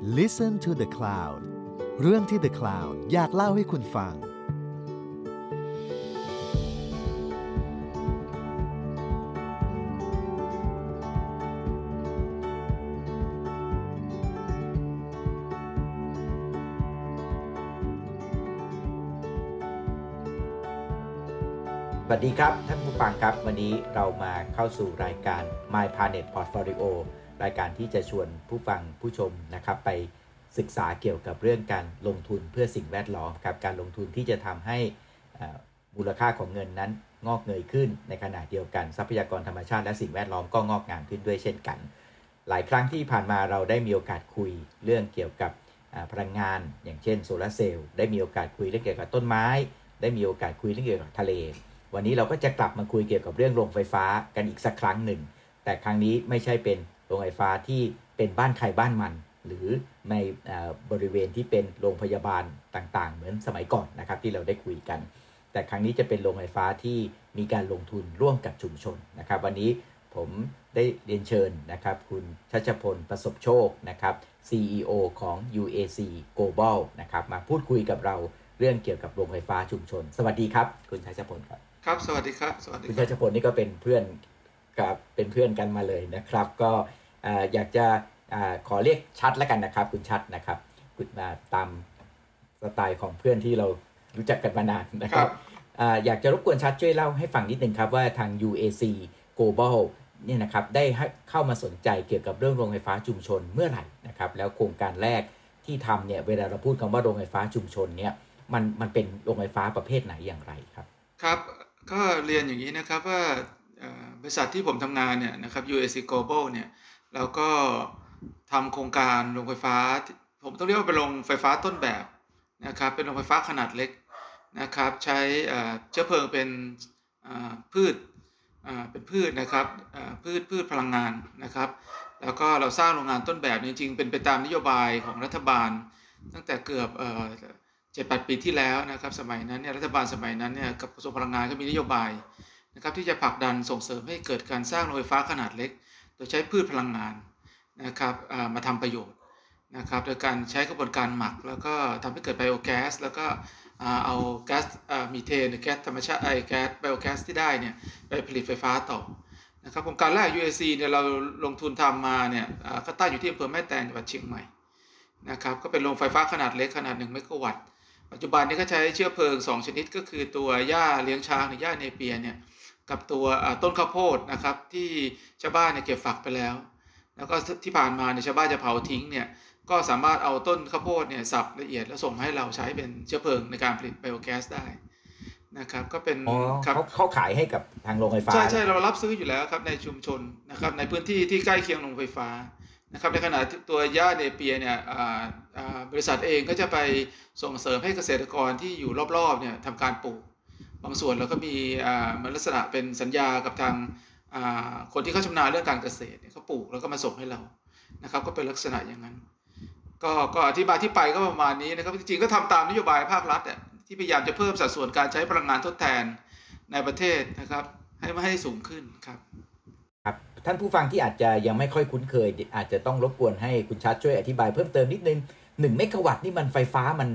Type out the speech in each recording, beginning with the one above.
Listen to the Cloud เรื่องที่ The Cloud อยากเล่าให้คุณฟัง สวัสดีครับ ท่านผู้ฟังครับ วันนี้เรามาเข้าสู่รายการ My Planet Portfolio รายการที่จะชวนผู้ฟังผู้ชมนะครับ ไปศึกษาเกี่ยวกับเรื่องการลงทุนเพื่อสิ่งแวดล้อมครับการลงทุนที่จะทำให้มูลค่าของเงินนั้นงอกเงยขึ้น ในขณะเดียวกันทรัพยากรธรรมชาติและสิ่งแวดล้อมก็งอกงามขึ้นด้วยเช่นกัน หลายครั้งที่ผ่านมาเราได้มีโอกาสคุยเรื่องเกี่ยวกับพลังงาน อย่างเช่นโซลาร์เซลล์ได้มีโอกาสคุยเรื่องเกี่ยวกับต้นไม้ ได้มีโอกาสคุยเรื่องเกี่ยวกับทะเล วันนี้เราก็จะกลับมาคุยเกี่ยวกับเรื่องโรงไฟฟ้ากันอีกสักครั้งหนึ่ง แต่ครั้งนี้ไม่ใช่เป็น โรงไฟฟ้าที่เป็นบ้านใครบ้านมัน หรือในเอ่อบริเวณที่เป็นโรงพยาบาลต่างๆ เหมือนสมัยก่อนนะครับที่เราได้คุยกัน แต่ครั้งนี้จะเป็นโรงไฟฟ้าที่มีการลงทุนร่วมกับชุมชนนะครับ วันนี้ผมได้เรียนเชิญนะครับ คุณชัชพลประสบโชคนะครับ CEO ของ UAC Global นะครับ มาพูดคุยกับเราเรื่องเกี่ยวกับโรงไฟฟ้าชุมชน สวัสดีครับ คุณชัชพลครับ ครับ สวัสดีครับ สวัสดีคุณครัชับชพลนี่ก็เป็นเพื่อน กับเป็นเพื่อนกันมาเลยนะครับ ก็เอ่ออยากจะอาขอเรียกชัดแล้วกันนะครับ คุณชัดนะครับคุณมาตามสไตล์ของเพื่อนที่เรารู้จักกันมานานนะครับอ่าอยากจะรบกวนชัดช่วยเล่าให้ฟังนิดนึงครับว่าทาง UAC Global เนี่ยนะครับได้ให้เข้ามาสนใจเกี่ยวกับเรื่องโรงไฟฟ้าชุมชนเมื่อไหร่นะครับแล้วโครงการแรกที่ทำเนี่ยเวลาเราพูดคำว่าโรงไฟฟ้าชุมชนเนี่ยมันมันเป็นโรงไฟฟ้าประเภทไหนอย่างไรครับ ครับ ก็เรียนอย่างนี้นะครับว่าเอ่อ บริษัทที่ผมทำงานเนี่ยนะครับ UAC Global เนี่ยเราก็ทำโครงการโรงไฟฟ้า ผมต้องเรียกว่าเป็นโรงไฟฟ้าต้นแบบนะครับเป็นโรงไฟฟ้าขนาดเล็กนะครับใช้เชื้อเพลิงเป็นพืชเป็นพืชนะครับพืชพืชพลังงานนะครับ แล้วก็เราสร้างโรงงานต้นแบบจริงๆเป็นไปตามนโยบายของรัฐบาล ตั้งแต่เกือบเอ่อเจ็ดแปดปีที่แล้วนะครับสมัยนั้นเนี่ยรัฐบาลสมัยนั้นเนี่ยกับกระทรวงพลังงานก็มีนโยบาย นะครับที่จะผลักดันส่งเสริมให้เกิดการสร้างโรงไฟฟ้าขนาดเล็ก โดยใช้พืชพลังงานนะครับมาทำประโยชน์นะครับโดยการใช้กระบวนการหมัก แล้วก็ทำให้เกิดไบโอแก๊สแล้วก็เอาแก๊สมีเทนหรือแก๊สธรรมชาติไอแก๊สไบโอแก๊สที่ได้เนี่ยไปผลิตไฟฟ้าต่อนะครับโครงการแรก UAC เนี่ยเราลงทุนทำมาเนี่ยก็ตั้งอยู่ที่อำเภอแม่แตงจังหวัดเชียงใหม่นะครับก็เป็นโรงไฟฟ้าขนาดเล็กขนาด1เมกะวัตต์ปัจจุบันนี้ก็ใช้เชื้อเพลิง 2 ชนิดก็คือตัวหญ้าเลี้ยงช้างหรือหญ้าเนเปียเนี่ย กับตัวอ่าต้นข้าวโพดนะครับ ที่ชาวบ้านเนี่ยเก็บฝักไปแล้ว แล้วก็ที่ผ่านมาเนี่ยชาวบ้านจะเผาทิ้งเนี่ยก็สามารถเอาต้นข้าวโพดเนี่ยสับละเอียดแล้วส่งมาให้เราใช้เป็นเชื้อเพลิงในการผลิตไบโอแก๊สได้นะครับก็เป็นอ๋อครับเขาเขาขายให้กับทางโรงไฟฟ้า ใช่ใช่เรารับซื้ออยู่แล้วครับในชุมชนนะครับในพื้นที่ที่ใกล้เคียงโรงไฟฟ้านะครับในขณะที่ตัวหญ้าเนเปียเนี่ยอ่าอ่าบริษัทเองก็จะไปส่งเสริมให้เกษตรกรที่อยู่รอบๆเนี่ยทำการปลูก บางส่วนเราก็มีมันลักษณะเป็นสัญญากับทางคนที่เขาชำนาญเรื่องการเกษตรเขาปลูกแล้วก็มาส่งให้เรานะครับ ก็เป็นลักษณะอย่างนั้น ก็ก็อธิบายที่ไปก็ประมาณนี้นะครับจริงๆก็ทำตามนโยบายภาครัฐที่พยายามจะเพิ่มสัดส่วนการใช้พลังงานทดแทนในประเทศนะครับ ให้มาให้สูงขึ้นครับครับท่านผู้ฟังที่อาจจะยังไม่ค่อยคุ้นเคย อาจจะต้องรบกวนให้คุณชัดช่วยอธิบายเพิ่มเติมนิดนึง1เมกะวัตต์นี่มันไฟฟ้ามัน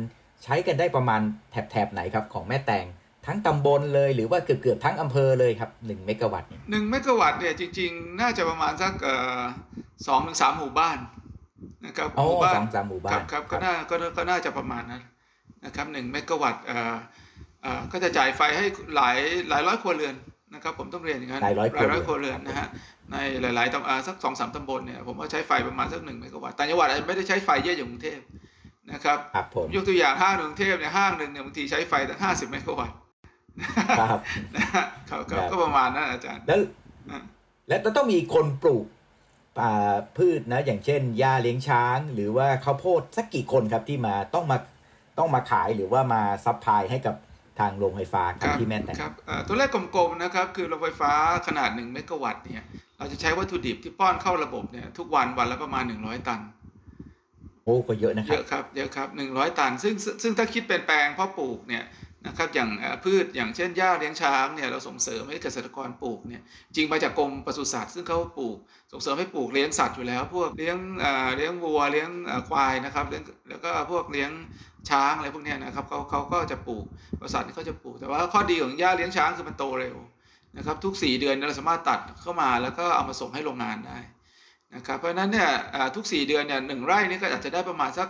ใช้กันได้ประมาณแถบแถบไหนครับของแม่แตง ทั้งตำบลเลยหรือว่าเกือบเกือบๆทั้งอำเภอเลยครับ1เมกะวัตต์เนี่ยหนึ่งเมกะวัตต์เนี่ยจริง ๆ น่าจะประมาณสักเอ่อสองถึงสามหมู่บ้านนะครับอ๋อหมู่บ้าสนองสามหมู่บ้าครันบครับก็น่าก็ก็น่าจะประมาณนั้นนะครับหนึ่งเมกะวัตต์เอ่อเอ่อก็จะจ่ายไฟให้หลายหลายร้อยครัวเรือนนะครับผมต้องเรียนอย่างนั้นหลายร้อยครัวเรือนครัวเรือนนะฮะในหลายๆตำอ่าสักสองสามตำบลเนี่ยผมว่าใช้ไฟประมาณสักหนึ่งเมกะวัตต์ต่างจังหวัดอาจจะไม่ได้ใช้ไฟเยอะอย่างกรุงเทพนะครับครับผมยกตัวอย่างห้างในกรุงเทพเนี่ยห้างหนึ่งเนี่ยบางทีใช้ไฟตั้งห้าสิบเมกะวัตต์ ครับนะฮะครับครับครับก็ประมาณนั้นอาจารย์ แล้วอ่าแล้วต้องมีคนปลูกอ่าพืชนะ อย่างเช่นหญ้าเลี้ยงช้าง หรือว่าข้าวโพดสักกี่คนครับที่มาต้องมาต้องมาขายหรือว่ามา supply ให้กับทางโรงไฟฟ้าครับที่แม่แตงครับเอ่อตัวเลขกลมๆนะครับ คือโรงไฟฟ้าขนาด1เมกะวัตต์เนี่ย เราจะใช้วัตถุดิบที่ป้อนเข้าระบบเนี่ยทุกวันวันละประมาณ 100 ตัน โอ้ก็เยอะนะคเยรับอะครับเยอะครับ100ตันซึ่งซึ่งซึ่งถ้าคิดเป็นแปลงเพาะปลูกเนี่ย นะครับอย่างพืชอย่างเช่นหญ้าเลี้ยงช้างเนี่ยเราส่งเสริมให้เกษตรกรปลูกเนี่ยจริงมาจากกรมปศุสัตว์ซึ่งเขาปลูกส่งเสริมให้ปลูกเลี้ยงสัตว์อยู่แล้ว พวกเลี้ยงเลี้ยงวัวเลี้ยงควายนะครับแล้วก็พวกเลี้ยงช้างอะไรพวกนี้นะครับเขาเขาก็จะปลูกปศุสัตว์เขาจะปลูก แต่ว่าข้อดีของหญ้าเลี้ยงช้างคือมันโตเร็วนะครับทุก 4 เดือนเราสามารถตัดเข้ามาแล้วก็เอามาส่งให้โรงงานได้นะครับเพราะฉะนั้นเนี่ยทุก 4 เดือนเนี่ยหนึ่งไร่นี่ก็อาจจะได้ประมาณสัก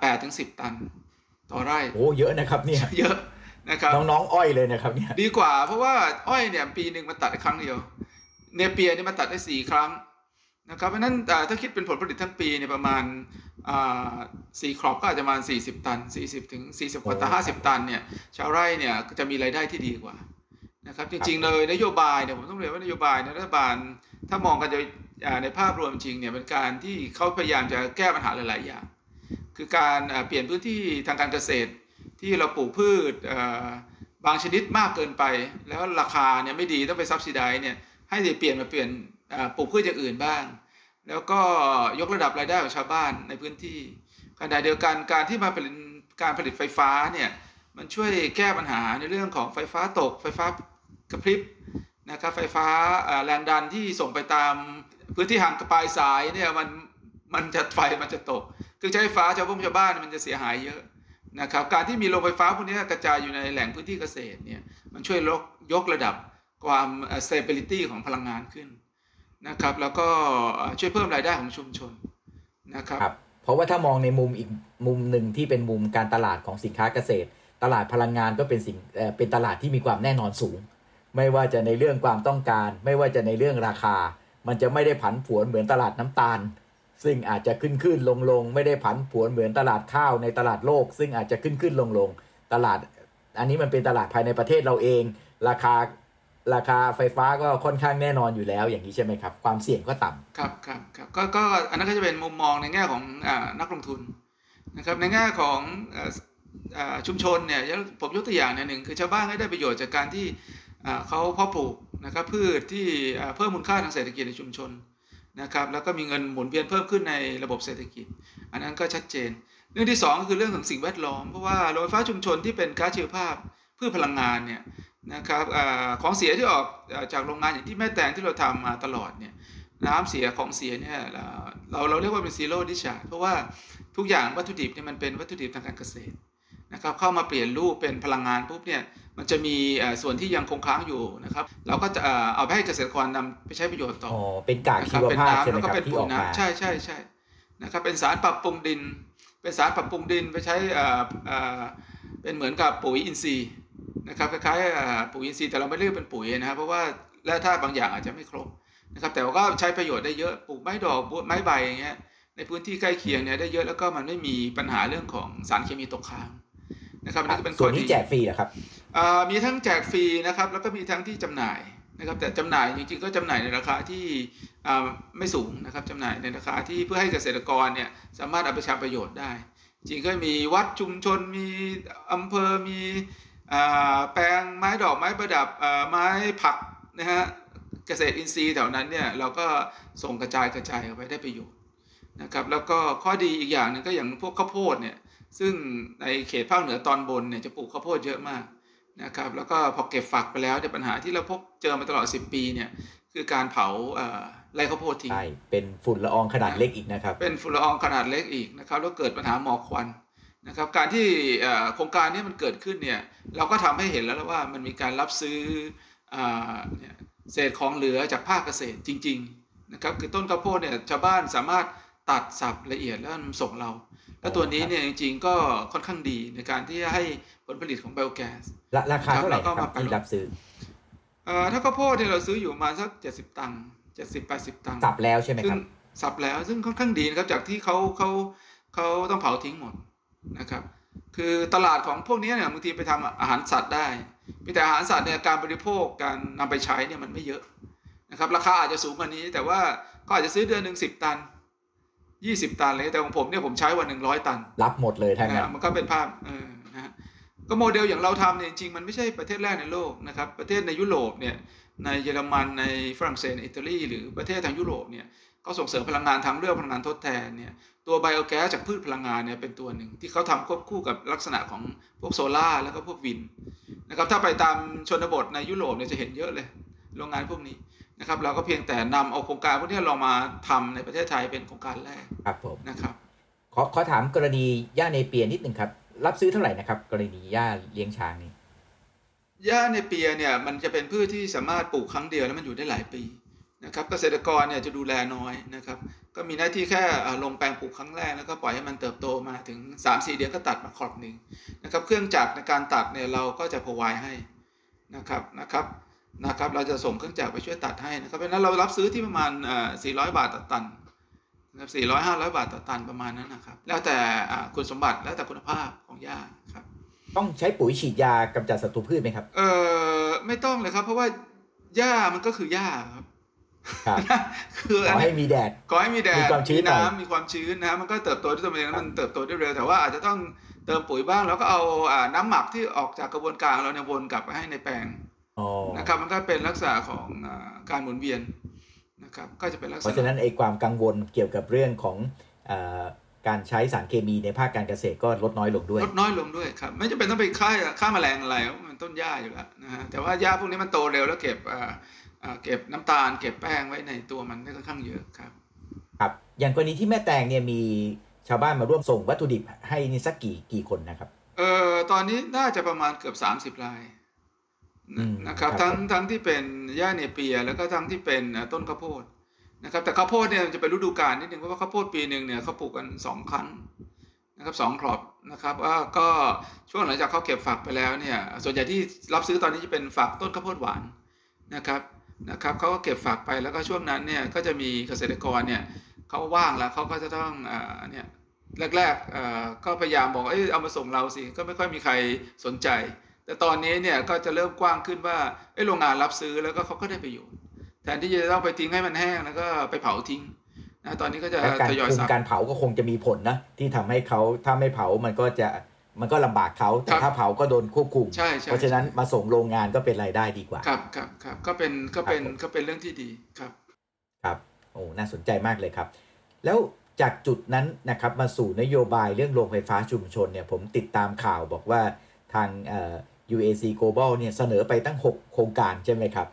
แปดถึงสิบตัน ต่อไร่โอ้เยอะนะครับเนี่ยเยอะนะครับน้องๆอ้อยเลยนะครับเนี่ยดีกว่าเพราะว่าอ้อยเนี่ยปีหนึ่งมันตัดครั้งเดียวเนเปียนี่มันตัดได้สี่ครั้งนะครับเพราะนั้นถ้าคิดเป็นผลผลิตทั้งปีเนี่ยประมาณสี่ครอบก็อาจจะประมาณสี่สิบตันสี่สิบถึงสี่สิบกว่าตันห้าสิบตันเนี่ยชาวไร่เนี่ยจะมีรายได้ที่ดีกว่านะครับจริงๆเลยนโยบายเนี่ยผมต้องเรียนว่านโยบายรัฐบาลถ้ามองกันโดยในภาพรวมจริงเนี่ยเป็นการที่เขาพยายามจะแก้ปัญหาหลายๆอย่าง คือการเปลี่ยนพื้นที่ทางการเกษตร ที่เราปลูกพืชบางชนิดมากเกินไป แล้วราคาเนี่ยไม่ดีต้องไปซับซิไดเนี่ยให้เปลี่ยนมาเปลี่ยนปลูกพืชอย่างอื่นบ้าง แล้วก็ยกระดับรายได้ของชาวบ้านในพื้นที่ขณะเดียวกันการที่มาเป็นการผลิตไฟฟ้าเนี่ยมันช่วยแก้ปัญหาในเรื่องของไฟฟ้าตก ไฟฟ้ากระพริบนะครับไฟฟ้าแรงดันที่ส่งไปตามพื้นที่ห่างปลายสายเนี่ยมันมันจะไฟมันจะตก คือใช้ไฟฟ้าชาวบ้านชาวบ้านมันจะเสียหายเยอะนะครับการที่มีโรงไฟฟ้าพวกนี้กระจายอยู่ในแหล่งพื้นที่เกษตรเนี่ยมันช่วยลดยกระดับความ stability ของพลังงานขึ้นนะครับ แล้วก็ช่วยเพิ่มรายได้ของชุมชนนะครับรบเพราะว่าถ้ามองในมุมอีกมุมหนึ่งที่เป็นมุมการตลาดของสินค้าเกษตร ตลาดพลังงานก็เป็นสิ่งเป็นตลาดที่มีความแน่นอนสูง ไม่ว่าจะในเรื่องความต้องการ ไม่ว่าจะในเรื่องราคา มันจะไม่ได้ผันผวนเหมือนตลาดน้ำตาล ซึ่งอาจจะขึ้นขึ้นลงลงไม่ได้ผันผวนเหมือนตลาดข้าวในตลาดโลก ซึ่งอาจจะขึ้นขึ้นลงลงตลาด อันนี้มันเป็นตลาดภายในประเทศเราเอง ราคาราคาไฟฟ้าก็ค่อนข้างแน่นอนอยู่แล้วอย่างนี้ใช่ไหมครับ ความเสี่ยงก็ต่ำครับครับครับก็ก็อันนั้นก็จะเป็นมุมมองในแง่ของอนักลงทุนนะครับในแง่ของชุมชนเนี่ยผมยกตัวอย่างหนึ่งคือชาวบ้านก็ได้ประโยชน์จากการที่เขาเพาะปลูกนะครับพืชที่เพิ่มมูลค่าทางเศรษฐกิจในชุมชน นะครับแล้วก็มีเงินหมุนเวียนเพิ่มขึ้นในระบบเศรษฐกิจ อันนั้นก็ชัดเจน เรื่องที่ 2 ก็คือเรื่องของสิ่งแวดล้อม เพราะว่าโรงไฟฟ้าชุมชนที่เป็นก๊าซชีวภาพเพื่อพลังงานเนี่ยนะครับอของเสียที่ออกจากโรงงานอย่างที่แม่แตงที่เราทำมาตลอดเนี่ยน้ำเสียของเสียเนี่ยเราเราเรียกว่าเป็นซีโร่ดิชาร์เพราะว่าทุกอย่างวัตถุดิบเนี่ยมันเป็นวัตถุดิบทางการเกษตรนะครับเข้ามาเปลี่ยนรูปเป็นพลังงานปุ๊บเนี่ย มันจะมีส่วนที่ยังคงค้างอยู่นะครับ เราก็จะเอาไปให้เกษตรกรนำไปใช้ประโยชน์ต่ออ๋อเป็นกากชีวภาพใช่ไหมครับที่ออกมาใช่ใช่ใช่นะครับเป็นสารปรับปรุงดิน เป็นสารปรับปรุงดินไปใช้เป็นเหมือนกับปุ๋ยอินทรีย์นะครับคล้ายๆปุ๋ยอินทรีย์แต่เราไม่เรียกเป็นปุ๋ยนะครับเพราะว่าแร่ธาตุบางอย่างอาจจะไม่ครบนะครับแต่ว่าก็ใช้ประโยชน์ได้เยอะปลูกไม้ดอกไม้ใบอย่างเงี้ยในพื้นที่ใกล้เคียงเนี่ยได้เยอะแล้วก็มันไม่มีปัญหาเรื่องของสารเคมีตกค้างนะครับนี่ก็เป็นส่วนนี้แจกฟรีนะครับ มีทั้งแจกฟรีนะครับแล้วก็มีทั้งที่จำหน่ายนะครับแต่จำหน่ายจริงๆก็จำหน่ายในราคาที่ไม่สูงนะครับจำหน่ายในราคาที่เพื่อให้เกษตรกรเนี่ยสามารถเอาไปใช้ประโยชน์ได้ จริงก็มีวัดชุมชนมีอำเภอมีแปลงไม้ดอกไม้ประดับไม้ผักนะฮะเกษตรอินทรีย์แถวนั้นเนี่ยเราก็ส่งกระจายกระจายออกไปได้ประโยชน์นะครับแล้วก็ข้อดีอีกอย่างนึงก็อย่างพวกข้าวโพดเนี่ยซึ่งในเขตภาคเหนือตอนบนเนี่ยจะปลูกข้าวโพดเยอะมาก นะครับ แล้วก็พอเก็บฝักไปแล้วเนี่ยปัญหาที่เราพบเจอมาตลอด 10 ปีเนี่ยคือการเผาไร่ข้าวโพดทิ้งใช่เป็นฝุ่นละอองขนาดเล็กอีกนะครับ เป็นฝุ่นละอองขนาดเล็กอีกนะครับแล้วเกิดปัญหาหมอกควันนะครับ การที่โครงการนี้มันเกิดขึ้นเนี่ยเราก็ทำให้เห็นแล้วว่ามันมีการรับซื้อเศษของเหลือจากภาคเกษตรจริง ๆ นะครับ คือต้นข้าวโพดเนี่ยชาวบ้านสามารถตัดสับละเอียดแล้วส่งเรา แล้วตัวนี้เนี่ยจริงๆก็ค่อนข้างดีในการที่จะให้ผลผลิตของไบโอแก๊สราคาเท่าไหร่ครับที่รับซื้อเอ่อถ้าข้าวโพดเนี่ยเราซื้ออยู่มาสักเจ็ดสิบตังค์เจ็ดสิบแปดสิบตังค์สับแล้วใช่ไหมครับสับแล้วซึ่งค่อนข้างดีนะครับจากที่เขาเขาเขาต้องเผาทิ้งหมดนะครับคือตลาดของพวกนี้เนี่ยบางทีไปทำอาหารสัตว์ได้แต่อาหารสัตว์เนี่ยการบริโภคการนำไปใช้เนี่ยมันไม่เยอะนะครับราคาอาจจะสูงกว่านี้ แต่ว่าก็อาจจะซื้อเดือนหนึ่งสิบตัน ยี่สิบตันเลยแต่ของผมเนี่ยผมใช้วันหนึ่งร้อยตัน รับหมดเลยทั้งนั้นมันก็เป็นภาพเออนะฮะก็โมเดลอย่างเราทำเนี่ยจริงมันไม่ใช่ประเทศแรกในโลกนะครับ ประเทศในยุโรปเนี่ยในเยอรมันในฝรั่งเศสในอิตาลีหรือประเทศทางยุโรปเนี่ยก็เขาส่งเสริมพลังงานทางเลือกพลังงานทดแทนเนี่ยตัว biogas จากพืชพลังงานเนี่ยเป็นตัวหนึ่งที่เขาทำควบคู่กับลักษณะของพวกโซล่าร์แล้วก็พวก wind นะครับถ้าไปตามชนบทในยุโรปเนี่ยจะเห็นเยอะเลย โรงงานพวกนี้ นะครับ เราก็เพียงแต่นำเอาโครงการพวกนี้ลองมาทำในประเทศไทยเป็นโครงการแรกครับผมนะครับ ขอขอถามกรณีหญ้าเนเปียร์นิดหนึ่งครับ รับซื้อเท่าไหร่นะครับ กรณีหญ้าเลี้ยงช้างนี่หญ้าในเปียเนี่ยมันจะเป็นพืชที่สามารถปลูกครั้งเดียวแล้วมันอยู่ได้หลายปีนะครับเกษตรกรเนี่ยจะดูแลน้อยนะครับ ก็มีหน้าที่แค่อ่าลงแปลงปลูกครั้งแรกแล้วก็ปล่อยให้มันเติบโตมาถึง 3-4 เดือนก็ตัดมาขอบหนึ่งนะครับ เครื่องจักรในการตัดเนี่ยเราก็จะพอไวให้นะครับนะครับ นะครับ เราจะส่งเครื่องจักรไปช่วยตัดให้นะครับเพราะฉะนั้นเรารับซื้อที่ประมาณอ่า400 บาทต่อตันนะครับ400 500 บาทต่อตันประมาณนั้นนะครับ แล้วแต่อ่าคุณสมบัติแล้วแต่คุณภาพของหญ้าครับ ต้องใช้ปุ๋ยฉีดยากำจัดศัตรูพืชไหมครับ เออไม่ต้องเลยครับ เพราะว่าหญ้ามันก็คือหญ้าครับครับคือขอัอนให้นี้มีแดดขอให้มีแดดมีความชื้นหน่อยน้ำมีความชื้นนะมันก็เติบโตด้วยตัวเองแล้วมันเติบโตได้เร็วแต่ว่าอาจจะต้องเติมปุ๋ยบ้างแล้วก็เอาอ่าน้ำหมักที่ออกจากกระบวนการเราเนี่ยวนกลับไปให้ในแปลงอ๋อ นะครับมันก็เป็นลักษณะของอ่าการหมุนเวียนนะครับก็จะเป็นลักษเพราะณะฉะนั้นไอ้ความกังวลเกี่ยวกับเรื่องของเออการใช้สารเคมีในภาคการเกษตรก็ลดน้อยลงด้วยลดน้อยลงด้วยครับไม่จำเป็นต้องไปฆ่าฆ่าแมลงอะไรเพราะมันต้นหญ้าอยู่แล้วนะฮะแต่ว่าหญ้าพวกนี้มันโตเร็วแล้วเก็บอ่าอ่าเก็บน้ำตาล เก็บแป้งไว้ในตัวมันได้ค่อนข้างเยอะครับครับอย่างกรณีที่แม่แตงเนี่ยมีชาวบ้านมาร่วมส่งวัตถุดิบให้นี่สักกี่กี่คนนะครับเอ่อตอนนี้น่าจะประมาณเกือบ 30รายอืม นะครับครับทั้งผมทั้งที่เป็นหญ้าเนเปีย แล้วก็ทั้งที่เป็นเอ่อต้นข้าวโพดนะครับแต่ข้าวโพดเนี่ยมันจะเป็นฤดูกาลนิดนึงเพราะว่าข้าวโพดปีหนึ่งเนี่ยเขาปลูกกันสองครั้งนะครับสองครอบนะครับว่าก็ช่วงหลังจากเขาเก็บฝักไปแล้วเนี่ยส่วนใหญ่ที่รับซื้อตอนนี้จะเป็นฝักต้นข้าวโพดหวานนะครับนะครับเขาก็เก็บฝักไปแล้วก็ช่วงนั้นเนี่ยก็จะมีเกษตรกรเนี่ยเขาว่างแล้วเขาก็จะต้องเอ่อเนี่ยแรกๆเอ่อก็พยายามบอกเอ้ยเอามาส่งเราสิก็ไม่ค่อยมีใครสนใจ แต่ตอนนี้เนี่ยก็จะเริ่มกว้างขึ้นว่าเอ้ยโรงงานรับซื้อแล้วก็เขาก็ได้ประโยชน์แทนที่จะต้องไปทิ้งให้มันแห้งแล้วก็ไปเผาทิ้งนะตอนนี้ก็จะและการทยอยคุมสับการเผาก็คงจะมีผลนะ ที่ทำให้เขาถ้าไม่เผามันก็จะมันก็ลำบากเขาแต่ครับถ้าเผาก็โดนควบคุมใช่ใช่เพราะฉะนั้นมาส่งโรงงานก็เป็นรายได้ดีกว่า ครับครับครับก็เป็นก็เป็นครับผมก็เป็นเรื่องที่ดีครับครับโอ้น่าสนใจมากเลยครับ แล้วจากจุดนั้นนะครับมาสู่นโยบายเรื่องโรงไฟฟ้าชุมชนเนี่ยผมติดตามข่าวบอกว่าทางเอ่อ UAC Global เนี่ยเสนอไปตั้ง 6 โครงการใช่ไหมครับ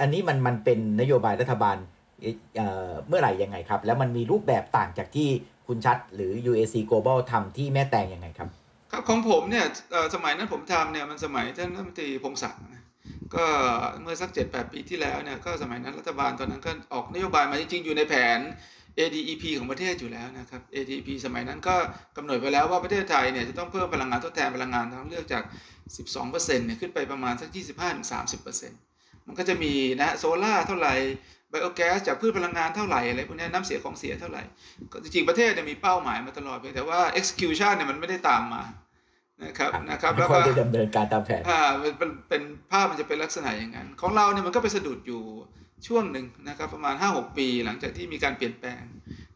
อันนี้มันมันเป็นนโยบายรัฐบาลเเมื่อไหร่ยังไงครับ แล้วมันมีรูปแบบต่างจากที่คุณชัดหรือ UAC Global ทำที่แม่แตงยังไงครับ ครับของผมเนี่ยสมัยนั้นผมทำเนี่ยมันสมัยท่านรัฐมนตรีพงศักดิ์นะก็เมื่อสักเจ็ดแปดปีที่แล้วเนี่ยก็สมัยนั้นรัฐบาลตอนนั้นก็ออกนโยบายมาจริงๆอยู่ในแผน ADEP ของประเทศอยู่แล้วนะครับ ADEP สมัยนั้นก็กำหนดไว้แล้วว่าประเทศไทยเนี่ยจะต้องเพิ่มพลังงานทดแทนพลังงานทางเลือกจาก 12%เนี่ยขึ้นไปประมาณสัก 25-30%มันก็จะมีนะโซล่าเท่าไหร่ไบโอแก๊สจากพืชพลังงานเท่าไหร่อะไรพวกเนี้ยน้ำเสียของเสียเท่าไหร่ก็จริงๆประเทศเนี่ยมีเป้าหมายมาตลอดเพียงแต่ว่า execution เนี่ยมันไม่ได้ตามมานะครับนะครับไม่แล้วค่อก็ยได้ดำเนินการตามแผนอ่าเป็นเป็นเป็นภาพมันจะเป็นลักษณะอย่างนั้น ของเราเนี่ยมันก็ไปสะดุดอยู่ช่วงหนึ่งนะครับประมาณ 5-6 ปีหลังจากที่มีการเปลี่ยนแปลง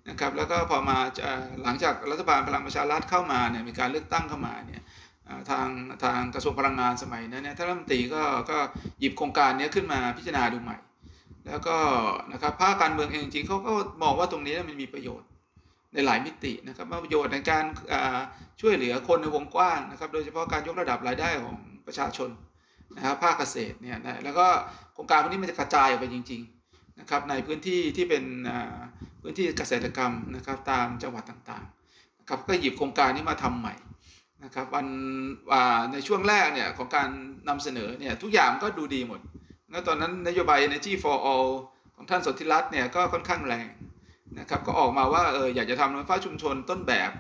นะครับแล้วก็พอมาเอ่อหลังจากรัฐบาลพลังประชารัฐเข้ามาเนี่ยมีการเลือกตั้งเข้ามาเนี่ยอ่า ทางทางกระทรวงพลังงานสมัยนั้นเนี่ยท่านรัฐมนตรีก็ก็หยิบโครงการนี้ขึ้นมาพิจารณาดูใหม่ แล้วก็นะครับภาคการเมืองเองจริงเขาก็มองว่าตรงนี้มันมีประโยชน์ในหลายมิตินะครับว่าประโยชน์ในการช่วยเหลือคนในวงกว้างนะครับโดยเฉพาะการยกระดับรายได้ของประชาชนนะครับภาคเกษตรเนี่ยนะแล้วก็โครงการพวกนี้มันจะกระจายออกไปจริงๆนะครับในพื้นที่ที่เป็นพื้นที่เกษตรกรรมนะครับตามจังหวัดต่างๆนะครับก็หยิบโครงการนี้มาทำใหม่ นะครับวันอ่าในช่วงแรกเนี่ยของการนำเสนอเนี่ยทุกอย่างก็ดูดีหมดแล้วตอนนั้นนโยบาย Energy for All ของท่านสนธิรัตน์เนี่ยก็ค่อนข้างแรงนะครับก็ออกมาว่าเอออยากจะทำโรงไฟฟ้าชุมชนต้นแบบ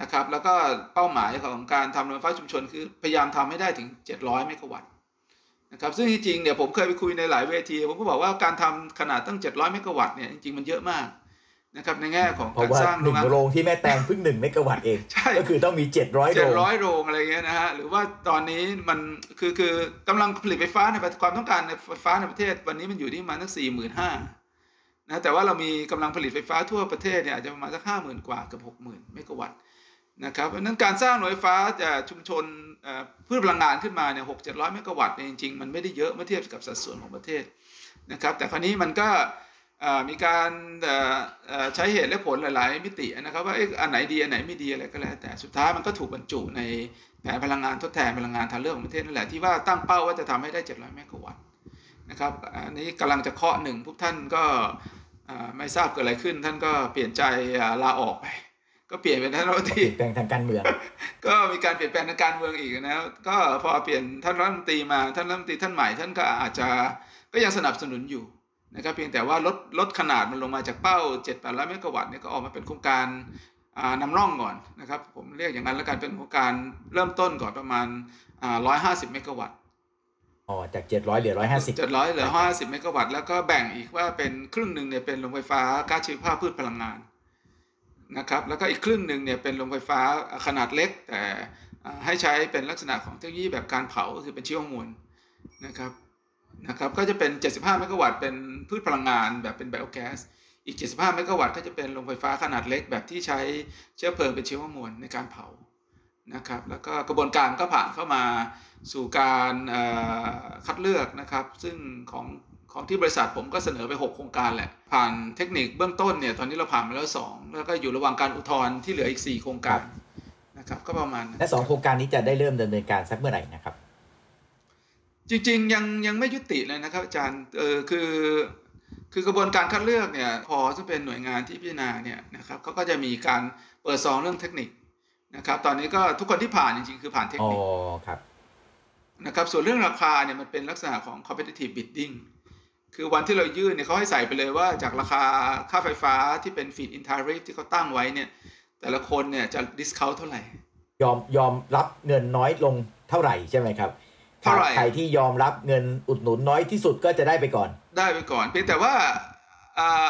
นะครับแล้วก็เป้าหมายของการทำโรงไฟฟ้าชุมชนคือพยายามทำให้ได้ถึง 700 เมกะวัตต์นะครับซึ่งจริงๆเนี่ยผมเคยไปคุยในหลายเวที ผมก็บอกว่าการทำขนาดตั้ง 700 เมกะวัตต์เนี่ยจริงๆมันเยอะมาก นะครับในแง่ของเพการราะว่าสร้างหโรนึ่งงงานโรงที่แม่แตงเพิ่งหนึ่งเมกะวัตต์เองใช่ก็คือต้องมี 700เจ็โรดงร้อยโรงอะไรเงี้ยนะฮะหรือว่าตอนนี้มันคือคือกำลังผลิตไฟฟ้าในประความต้องการในไฟฟ้าในประเทศ วันนี้มันอยู่ที่ประมาณตั้งสี่หมื่นห้านะแต่ว่าเรามีกำลังผลิตไฟฟ้าทั่วประเทศเนี่ยอาจจะประมาณสักห้าหมื่นกว่าเกือบหกหมื่นเมกะวัตต์นะครับเพราะฉะนั้นการสร้างหน่วยไฟฟ้าจากชุมชนเอ่อพืชพลังงานขึ้นมาเนี่ยหกเจ็ดร้อยเมกะวัตต์เนี่ยจริงๆมันไม่ได้เยอะเมื่อเทียบกับสัดส่วนของประเทศนะครับแต่คราวนี้มันก็ มีการใช้เหตุและผลหลายๆ มิตินะครับว่าอันไหนดีอันไหนไม่ดีอะไรก็แล้ว แต่สุดท้ายมันก็ถูกบรรจุในแผนพลังงานทดแทนพลังงานทางเลือกของประเทศนั่นแหละที่ว่าตั้งเป้าว่าจะทำให้ได้ 700 เมกะวัตต์นะครับอันนี้กำลังจะเคาะหนึ่งพวกท่านก็ไม่ทราบเกิดอะไรขึ้น ท่านก็เปลี่ยนใจลาออกไป ก็เปลี่ยนเป็นท่านรัฐมนตรีเปลี่ยนแปลงทางการเมือง ก็มีการเปลี่ยนแปลงทางการเมืองอีกนะก็พอเปลี่ยนท่านรัฐมนตรีมาท่านรัฐมนตรีท่านใหม่ท่านก็อาจจะก็ยังสนับสนุนอยู่ นะครับเพียงแต่ว่าลดลดขนาดมันลงมาจากเป้า7 8 0 0เมกะวัตต์เนี่ยก็ออกมาเป็นโครงการนำร่องก่อนนะครับผมเรียกอย่างนั้นแล้วกันเป็นโครงการเริ่มต้นก่อนประมาณ 150 เมกะวัตต์อ๋อจาก 700เหลือ 150 700เหลือ 150 เมกะวัตต์แล้วก็แบ่งอีกว่าเป็นครึ่งหนึ่งเนี่ยเป็นโรงไฟฟ้าก๊าซชีวภาพพืชพลังงานนะครับแล้วก็อีกครึ่งหนึ่งเนี่ยเป็นโรงไฟฟ้าขนาดเล็ก แต่ให้ใช้เป็นลักษณะของเทคโนโลยีแบบการเผาก็คือเป็นชีวมวลนะครับ นะครับก็จะเป็น 75 เมกะวัตต์เป็นพืชพลังงานแบบเป็นไบโอแก๊สอีก 75 เมกะวัตต์ก็จะเป็นโรงไฟฟ้าขนาดเล็กแบบที่ใช้เชื้อเพลิงเป็นชีวมวลในการเผานะครับแล้วก็กระบวนการก็ผ่านเข้ามาสู่การคัดเลือกนะครับ ซึ่งของของที่บริษัทผมก็เสนอไป 6 โครงการแหละ ผ่านเทคนิคเบื้องต้นเนี่ยตอนนี้เราผ่านมาแล้ว 2 แล้วก็อยู่ระหว่างการอุทธรณ์ที่เหลืออีก 4 โครงการนะครับก็ประมาณและ 2 โครงการนี้จะได้เริ่มดำเนินการสักเมื่อไหร่นะครับ จริง ๆ ยังยังไม่ยุติเลยนะครับอาจารย์เออคือคือกระบวนการคัดเลือกเนี่ยพอจะเป็นหน่วยงานที่พิจารณาเนี่ยนะครับเขาก็จะมีการเปิดซองเรื่องเทคนิคนะครับตอนนี้ก็ทุกคนที่ผ่านจริงๆ คือผ่านเทคนิคอ๋อครับนะครับส่วนเรื่องราคาเนี่ยมันเป็นลักษณะของ competitive bidding คือวันที่เรายื่นเนี่ยเขาให้ใส่ไปเลยว่าจากราคาค่าไฟฟ้าที่เป็น feed in tariff ที่เขาตั้งไว้เนี่ยแต่ละคนเนี่ยจะ discount เท่าไหร่ ยอมยอมรับเงินน้อยลงเท่าไหร่ใช่ไหมครับ เท่าไหร่ใครที่ยอมรับเงินอุดหนุนน้อยที่สุดก็จะได้ไปก่อน ได้ไปก่อน เพียงแต่ว่า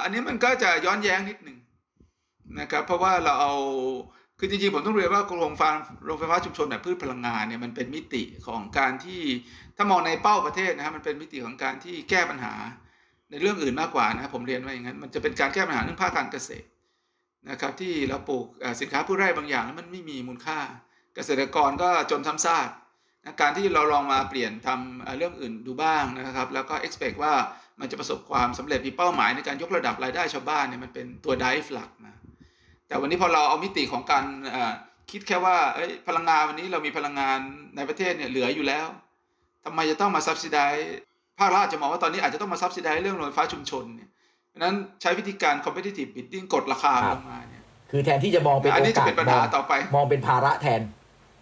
อันนี้มันก็จะย้อนแย้งนิดหนึ่งนะครับ เพราะว่าเราเอาคือจริงๆ ผมต้องเรียนว่าโรงไฟฟ้าโรงไฟฟ้าชุมชนแบบพืชพลังงานเนี่ยมันเป็นมิติของการที่ถ้ามองในเป้าประเทศนะครับมันเป็นมิติของการที่แก้ปัญหาในเรื่องอื่นมากกว่านะครับผมเรียนว่าอย่างนั้นมันจะเป็นการแก้ปัญหาเรื่องภาคการเกษตรนะครับที่เราปลูกสินค้าพืชไร่บางอย่างแล้วมันไม่มีมูลค่า เกษตรกรก็จนทำซาก การที่เราลองมาเปลี่ยนทำเรื่องอื่นดูบ้างนะครับ แล้วก็ expect ว่ามันจะประสบความสำเร็จมีเป้าหมายในการยกระดับรายได้ชาวบ้านเนี่ยมันเป็นตัว drive หลักนะแต่วันนี้พอเราเอามิติของการคิดแค่ว่าพลังงานวันนี้เรามีพลังงานในประเทศเนี่ยเหลืออยู่แล้วทำไมจะต้องมาซับซิไดภาครัฐจะมองว่าตอนนี้อาจจะต้องมาซับซิไดเรื่องโรงไฟฟ้าชุมชนเนี่ยนั้นใช้วิธีการ competitive bidding กดราคาลงมาเนี่ยคือแทนที่จะมองเป็นโอกาสมองเป็นภาระแทน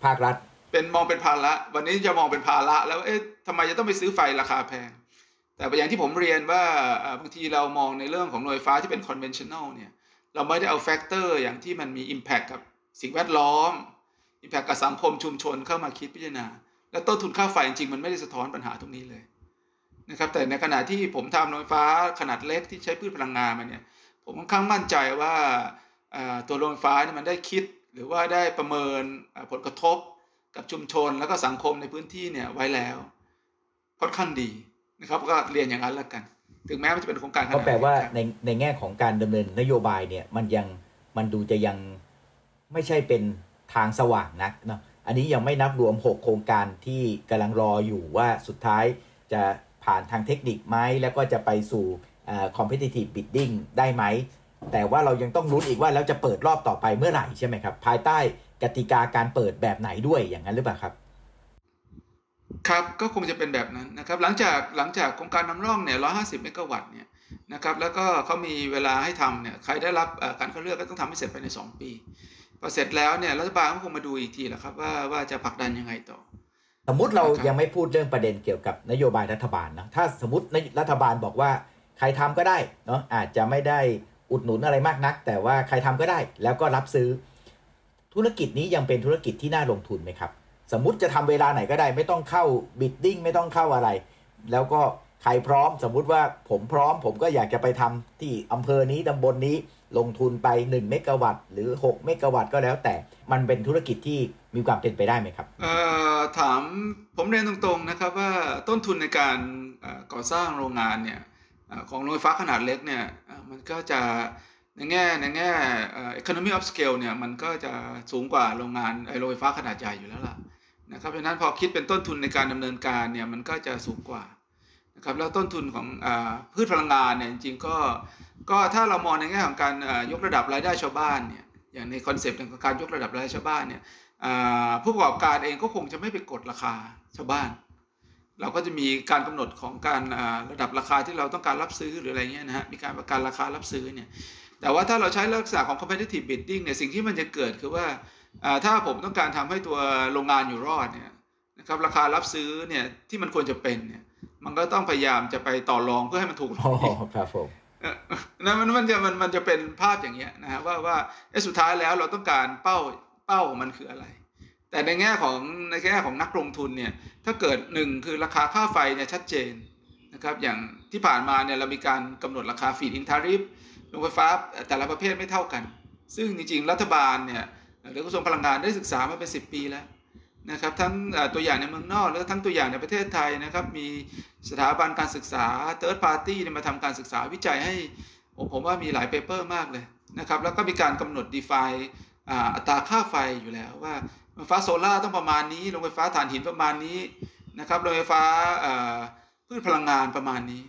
ภาครัฐ เป็นมองเป็นภาระวันนี้จะมองเป็นภาระแล้วเอ๊ะทำไมจะต้องไปซื้อไฟราคาแพง แต่อย่างที่ผมเรียนว่าบางทีเรามองในเรื่องของโรงไฟฟ้าที่เป็น conventional เนี่ยเราไม่ได้เอา factor อย่างที่มันมี impact กับสิ่งแวดล้อม impact กับสังคมชุมชนเข้ามาคิดพิจารณา และต้นทุนค่าไฟจริงๆมันไม่ได้สะท้อนปัญหาตรงนี้เลยนะครับแต่ในขณะที่ผมทำโรงไฟฟ้าขนาดเล็กที่ใช้พืชพลังงานมาเนี่ยผมค่อนข้างมั่นใจว่าตัวโรงไฟฟ้านี่มันได้คิด หรือว่าได้ประเมินผลกระทบ กับชุมชนแล้วก็สังคมในพื้นที่เนี่ยไว้แล้วค่อนข้างดีนะครับก็เรียนอย่างนั้นแล้วกัน ถึงแม้มันจะเป็นโครงการก็แปลว่าในในแง่ของการดำเนินนโยบายเนี่ยมันยังมันดูจะยังไม่ใช่เป็นทางสว่างนักเนาะอันนี้ยังไม่นับรวม 6 โครงการที่กำลังรออยู่ว่าสุดท้ายจะผ่านทางเทคนิคไหมแล้วก็จะไปสู่ competitive bidding ได้ไหม แต่ว่าเรายังต้องรุ้นอีกว่าแล้วจะเปิดรอบต่อไปเมื่อไหร่ใช่ไหมครับ ภายใต้ กติกาการเปิดแบบไหนด้วยอย่างนั้นหรือเปล่าครับ ครับก็คงจะเป็นแบบนั้นนะครับ หลังจากหลังจากโครงการนำร่องเนี่ยร้อยห้าสิบเมกะวัตต์เนี่ยนะครับแล้วก็เขามีเวลาให้ทำเนี่ยใครได้รับการคัดเลือกก็ต้องทำให้เสร็จภายในสองปีพอเสร็จแล้วเนี่ยรัฐบาลก็คงมาดูอีกทีแหละครับว่าว่าจะผลักดันยังไงต่อ สมมติเรายังไม่พูดเรื่องประเด็นเกี่ยวกับนโยบายรัฐบาลนะถ้าสมมติรัฐบาลบอกว่าใครทำก็ได้เนาะอาจจะไม่ได้อุดหนุนอะไรมากนัก แต่ว่าใครทำก็ได้แล้วก็รับซื้อ ธุรกิจนี้ยังเป็นธุรกิจที่น่าลงทุนไหมครับ สมมุติจะทำเวลาไหนก็ได้ ไม่ต้องเข้าบิดดิ้งไม่ต้องเข้าอะไร แล้วก็ใครพร้อม สมมุติว่าผมพร้อม ผมก็อยากจะไปทำที่อำเภอนี้ตำบลนนี้ลงทุนไป 1 เมกะวัตต์หรือ 6 เมกะวัตต์ก็แล้วแต่มันเป็นธุรกิจที่มีความเป็นไปได้ไหมครับเอ่อถามผมเรียนตรงๆนะครับว่าต้นทุนในการก่อสร้างโรงงานเนี่ยของโรงไฟฟ้าขนาดเล็กเนี่ยมันก็จะ ในแง่ในแง่ economy of scale เนี่ยมันก็จะสูงกว่าโรงงานไอโรงไฟฟ้าขนาดใหญ่อยู่แล้วล่ะนะครับเพราะนั้นพอคิดเป็นต้นทุนในการดำเนินการเนี่ยมันก็จะสูงกว่านะครับแล้วต้นทุนของอพืชพลังงานเนี่ยจริงๆก็ก็ถ้าเรามองในแง่ของการยกระดับรายได้ชาวบ้านเนี่ยอย่างใน concept ของการยกระดับรายได้ชาวบ้านเนี่ยผู้ประกอบการเองก็คงจะไม่ไปกดราคาชาวบ้าน เราก็จะมีการกำหนดของการระดับราคาที่เราต้องการรับซื้อหรืออะไรเงี้ยนะฮะมีการประกันราคารับซื้อเนี่ย แต่ว่าถ้าเราใช้ลักษณะของ competitive bidding เนี่ยสิ่งที่มันจะเกิดคือว่าถ้าผมต้องการทำให้ตัวโรงงานอยู่รอดเนี่ยนะครับราคารับซื้อเนี่ยที่มันควรจะเป็นเนี่ยมันก็ต้องพยายามจะไปต่อรองเพื่อให้มันถูกลงครับผมนะมันมันจะมันมันจะเป็นภาพอย่างเงี้ยนะฮะว่าว่าสุดท้ายแล้วเราต้องการเป้าเป้าของมันคืออะไร แต่ในแง่ของในแง่ของนักลงทุนเนี่ยถ้าเกิดหนึ่งคือราคาค่าไฟเนี่ยชัดเจนนะครับอย่างที่ผ่านมาเนี่ยเรามีการกำหนดราคา Feed-in Tariff โรงไฟฟ้าแต่ละประเภทไม่เท่ากัน ซึ่งจริงๆ รัฐบาลเนี่ยหรือกระทรวงพลังงานได้ศึกษามาเป็น 10 ปีแล้วนะครับทั้งตัวอย่างในเมืองนอกแล้วทั้งตัวอย่างในประเทศไทยนะครับมีสถาบันการศึกษา third party มาทำการศึกษาวิจัยให้ผมว่ามีหลายเปเปอร์มากเลยนะครับแล้วก็มีการกำหนด define อัตราค่าไฟอยู่แล้วว่าไฟฟ้าโซลา่าต้องประมาณนี้โรงไฟฟ้าถ่านหินประมาณนี้นะครับโรงไฟฟ้าพืชพลังงานประมาณนี้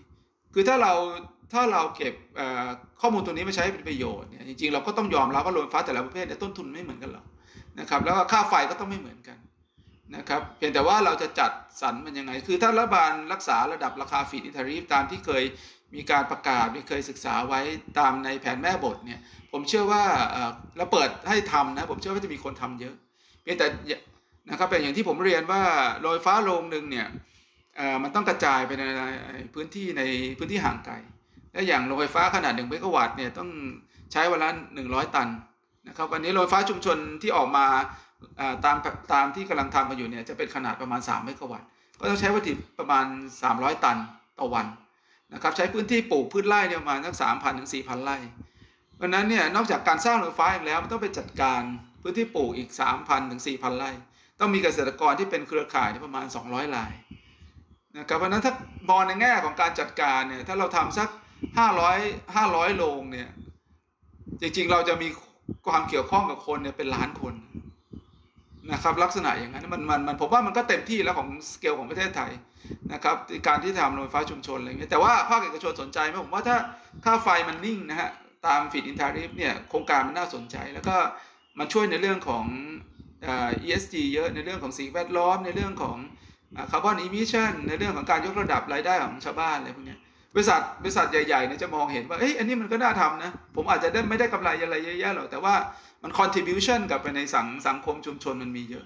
คือถ้าเรา ถ้าเราเก็บข้อมูลตรงนี้มาใช้เป็นประโยชน์เนี่ยจริงๆเราก็ต้องยอมรับว่าโรงไฟฟ้าแต่ละประเภทเนี่ยต้นทุนไม่เหมือนกันหรอกนะครับแล้วก็ค่าไฟก็ต้องไม่เหมือนกันนะครับเพียงแต่ว่าเราจะจัดสรรมันยังไง คือถ้ารัฐบาลรักษาระดับราคา Feed-in Tariff ตามที่เคยมีการประกาศมีเคยศึกษาไว้ตามในแผนแม่บทเนี่ยผมเชื่อว่าแล้วเปิดให้ทำนะผมเชื่อว่าจะมีคนทำเยอะเพียงแต่นะครับเป็นอย่างที่ผมเรียนว่าโรงไฟฟ้าโรงหนึ่งเนี่ยมันต้องกระจายไปในพื้นที่ในพื้นที่ห่างไกล และอย่างโรงไฟฟ้าขนาดหนึ่งเมกะวัตต์เนี่ยต้องใช้วันละหนึ่งร้อยตันนะครับวันนี้โรงไฟฟ้าชุมชนที่ออกมาตามตามที่กำลังทำกันอยู่เนี่ยจะเป็นขนาดประมาณ 3 เมกะวัตต์ ก็ต้องใช้วัตถุประมาณ 300 ตันต่อวันนะครับใช้พื้นที่ปลูกพืชไร่เนี่ยประมาณสักสามพันถึงสี่พันไร่เพราะนั้นเนี่ยนอกจากการสร้างโรงไฟฟ้าอีกแล้วมันต้องไปจัดการพื้นที่ปลูกอีกสามพันถึงสี่พันไร่ ต้องมีเกษตรกรที่เป็นเครือข่ายที่ประมาณ 200รายนะครับเพราะนั้นถ้ามองในแง่ของการจัดการเนี่ยถ้าเราทำสัก 500 500โรงเนี่ย จริงๆเราจะมีความเกี่ยวข้องกับคนเนี่ยเป็นล้านคนนะครับลักษณะอย่างนั้นมันมันมันผมว่ามันก็เต็มที่แล้วของสเกลของประเทศไทยนะครับการที่ทำโรงไฟฟ้าชุมชนอะไรเงี้ยแต่ว่าภาคเอกชนสนใจไหมผมว่าถ้าค่าไฟมันนิ่งนะฮะตาม Feed-in Tariff เนี่ยโครงการมันน่าสนใจ แล้วก็มันช่วยในเรื่องของ ESG เยอะในเรื่องของสิ่งแวดล้อม ในเรื่องของคาร์บอน emission ในเรื่องของการยกระดับรายได้ของชาวบ้านอะไรพวกนี้ บริษัทบริษัทใหญ่ๆเนี่ยจะมองเห็นว่าเอ้ยอันนี้มันก็น่าทำนะผมอาจจะได้ไม่ได้กำไรอะไรเยอะแยะหรอกแต่ว่ามัน contribution กับไปในสังสังคมชุมชนมันมีเยอะ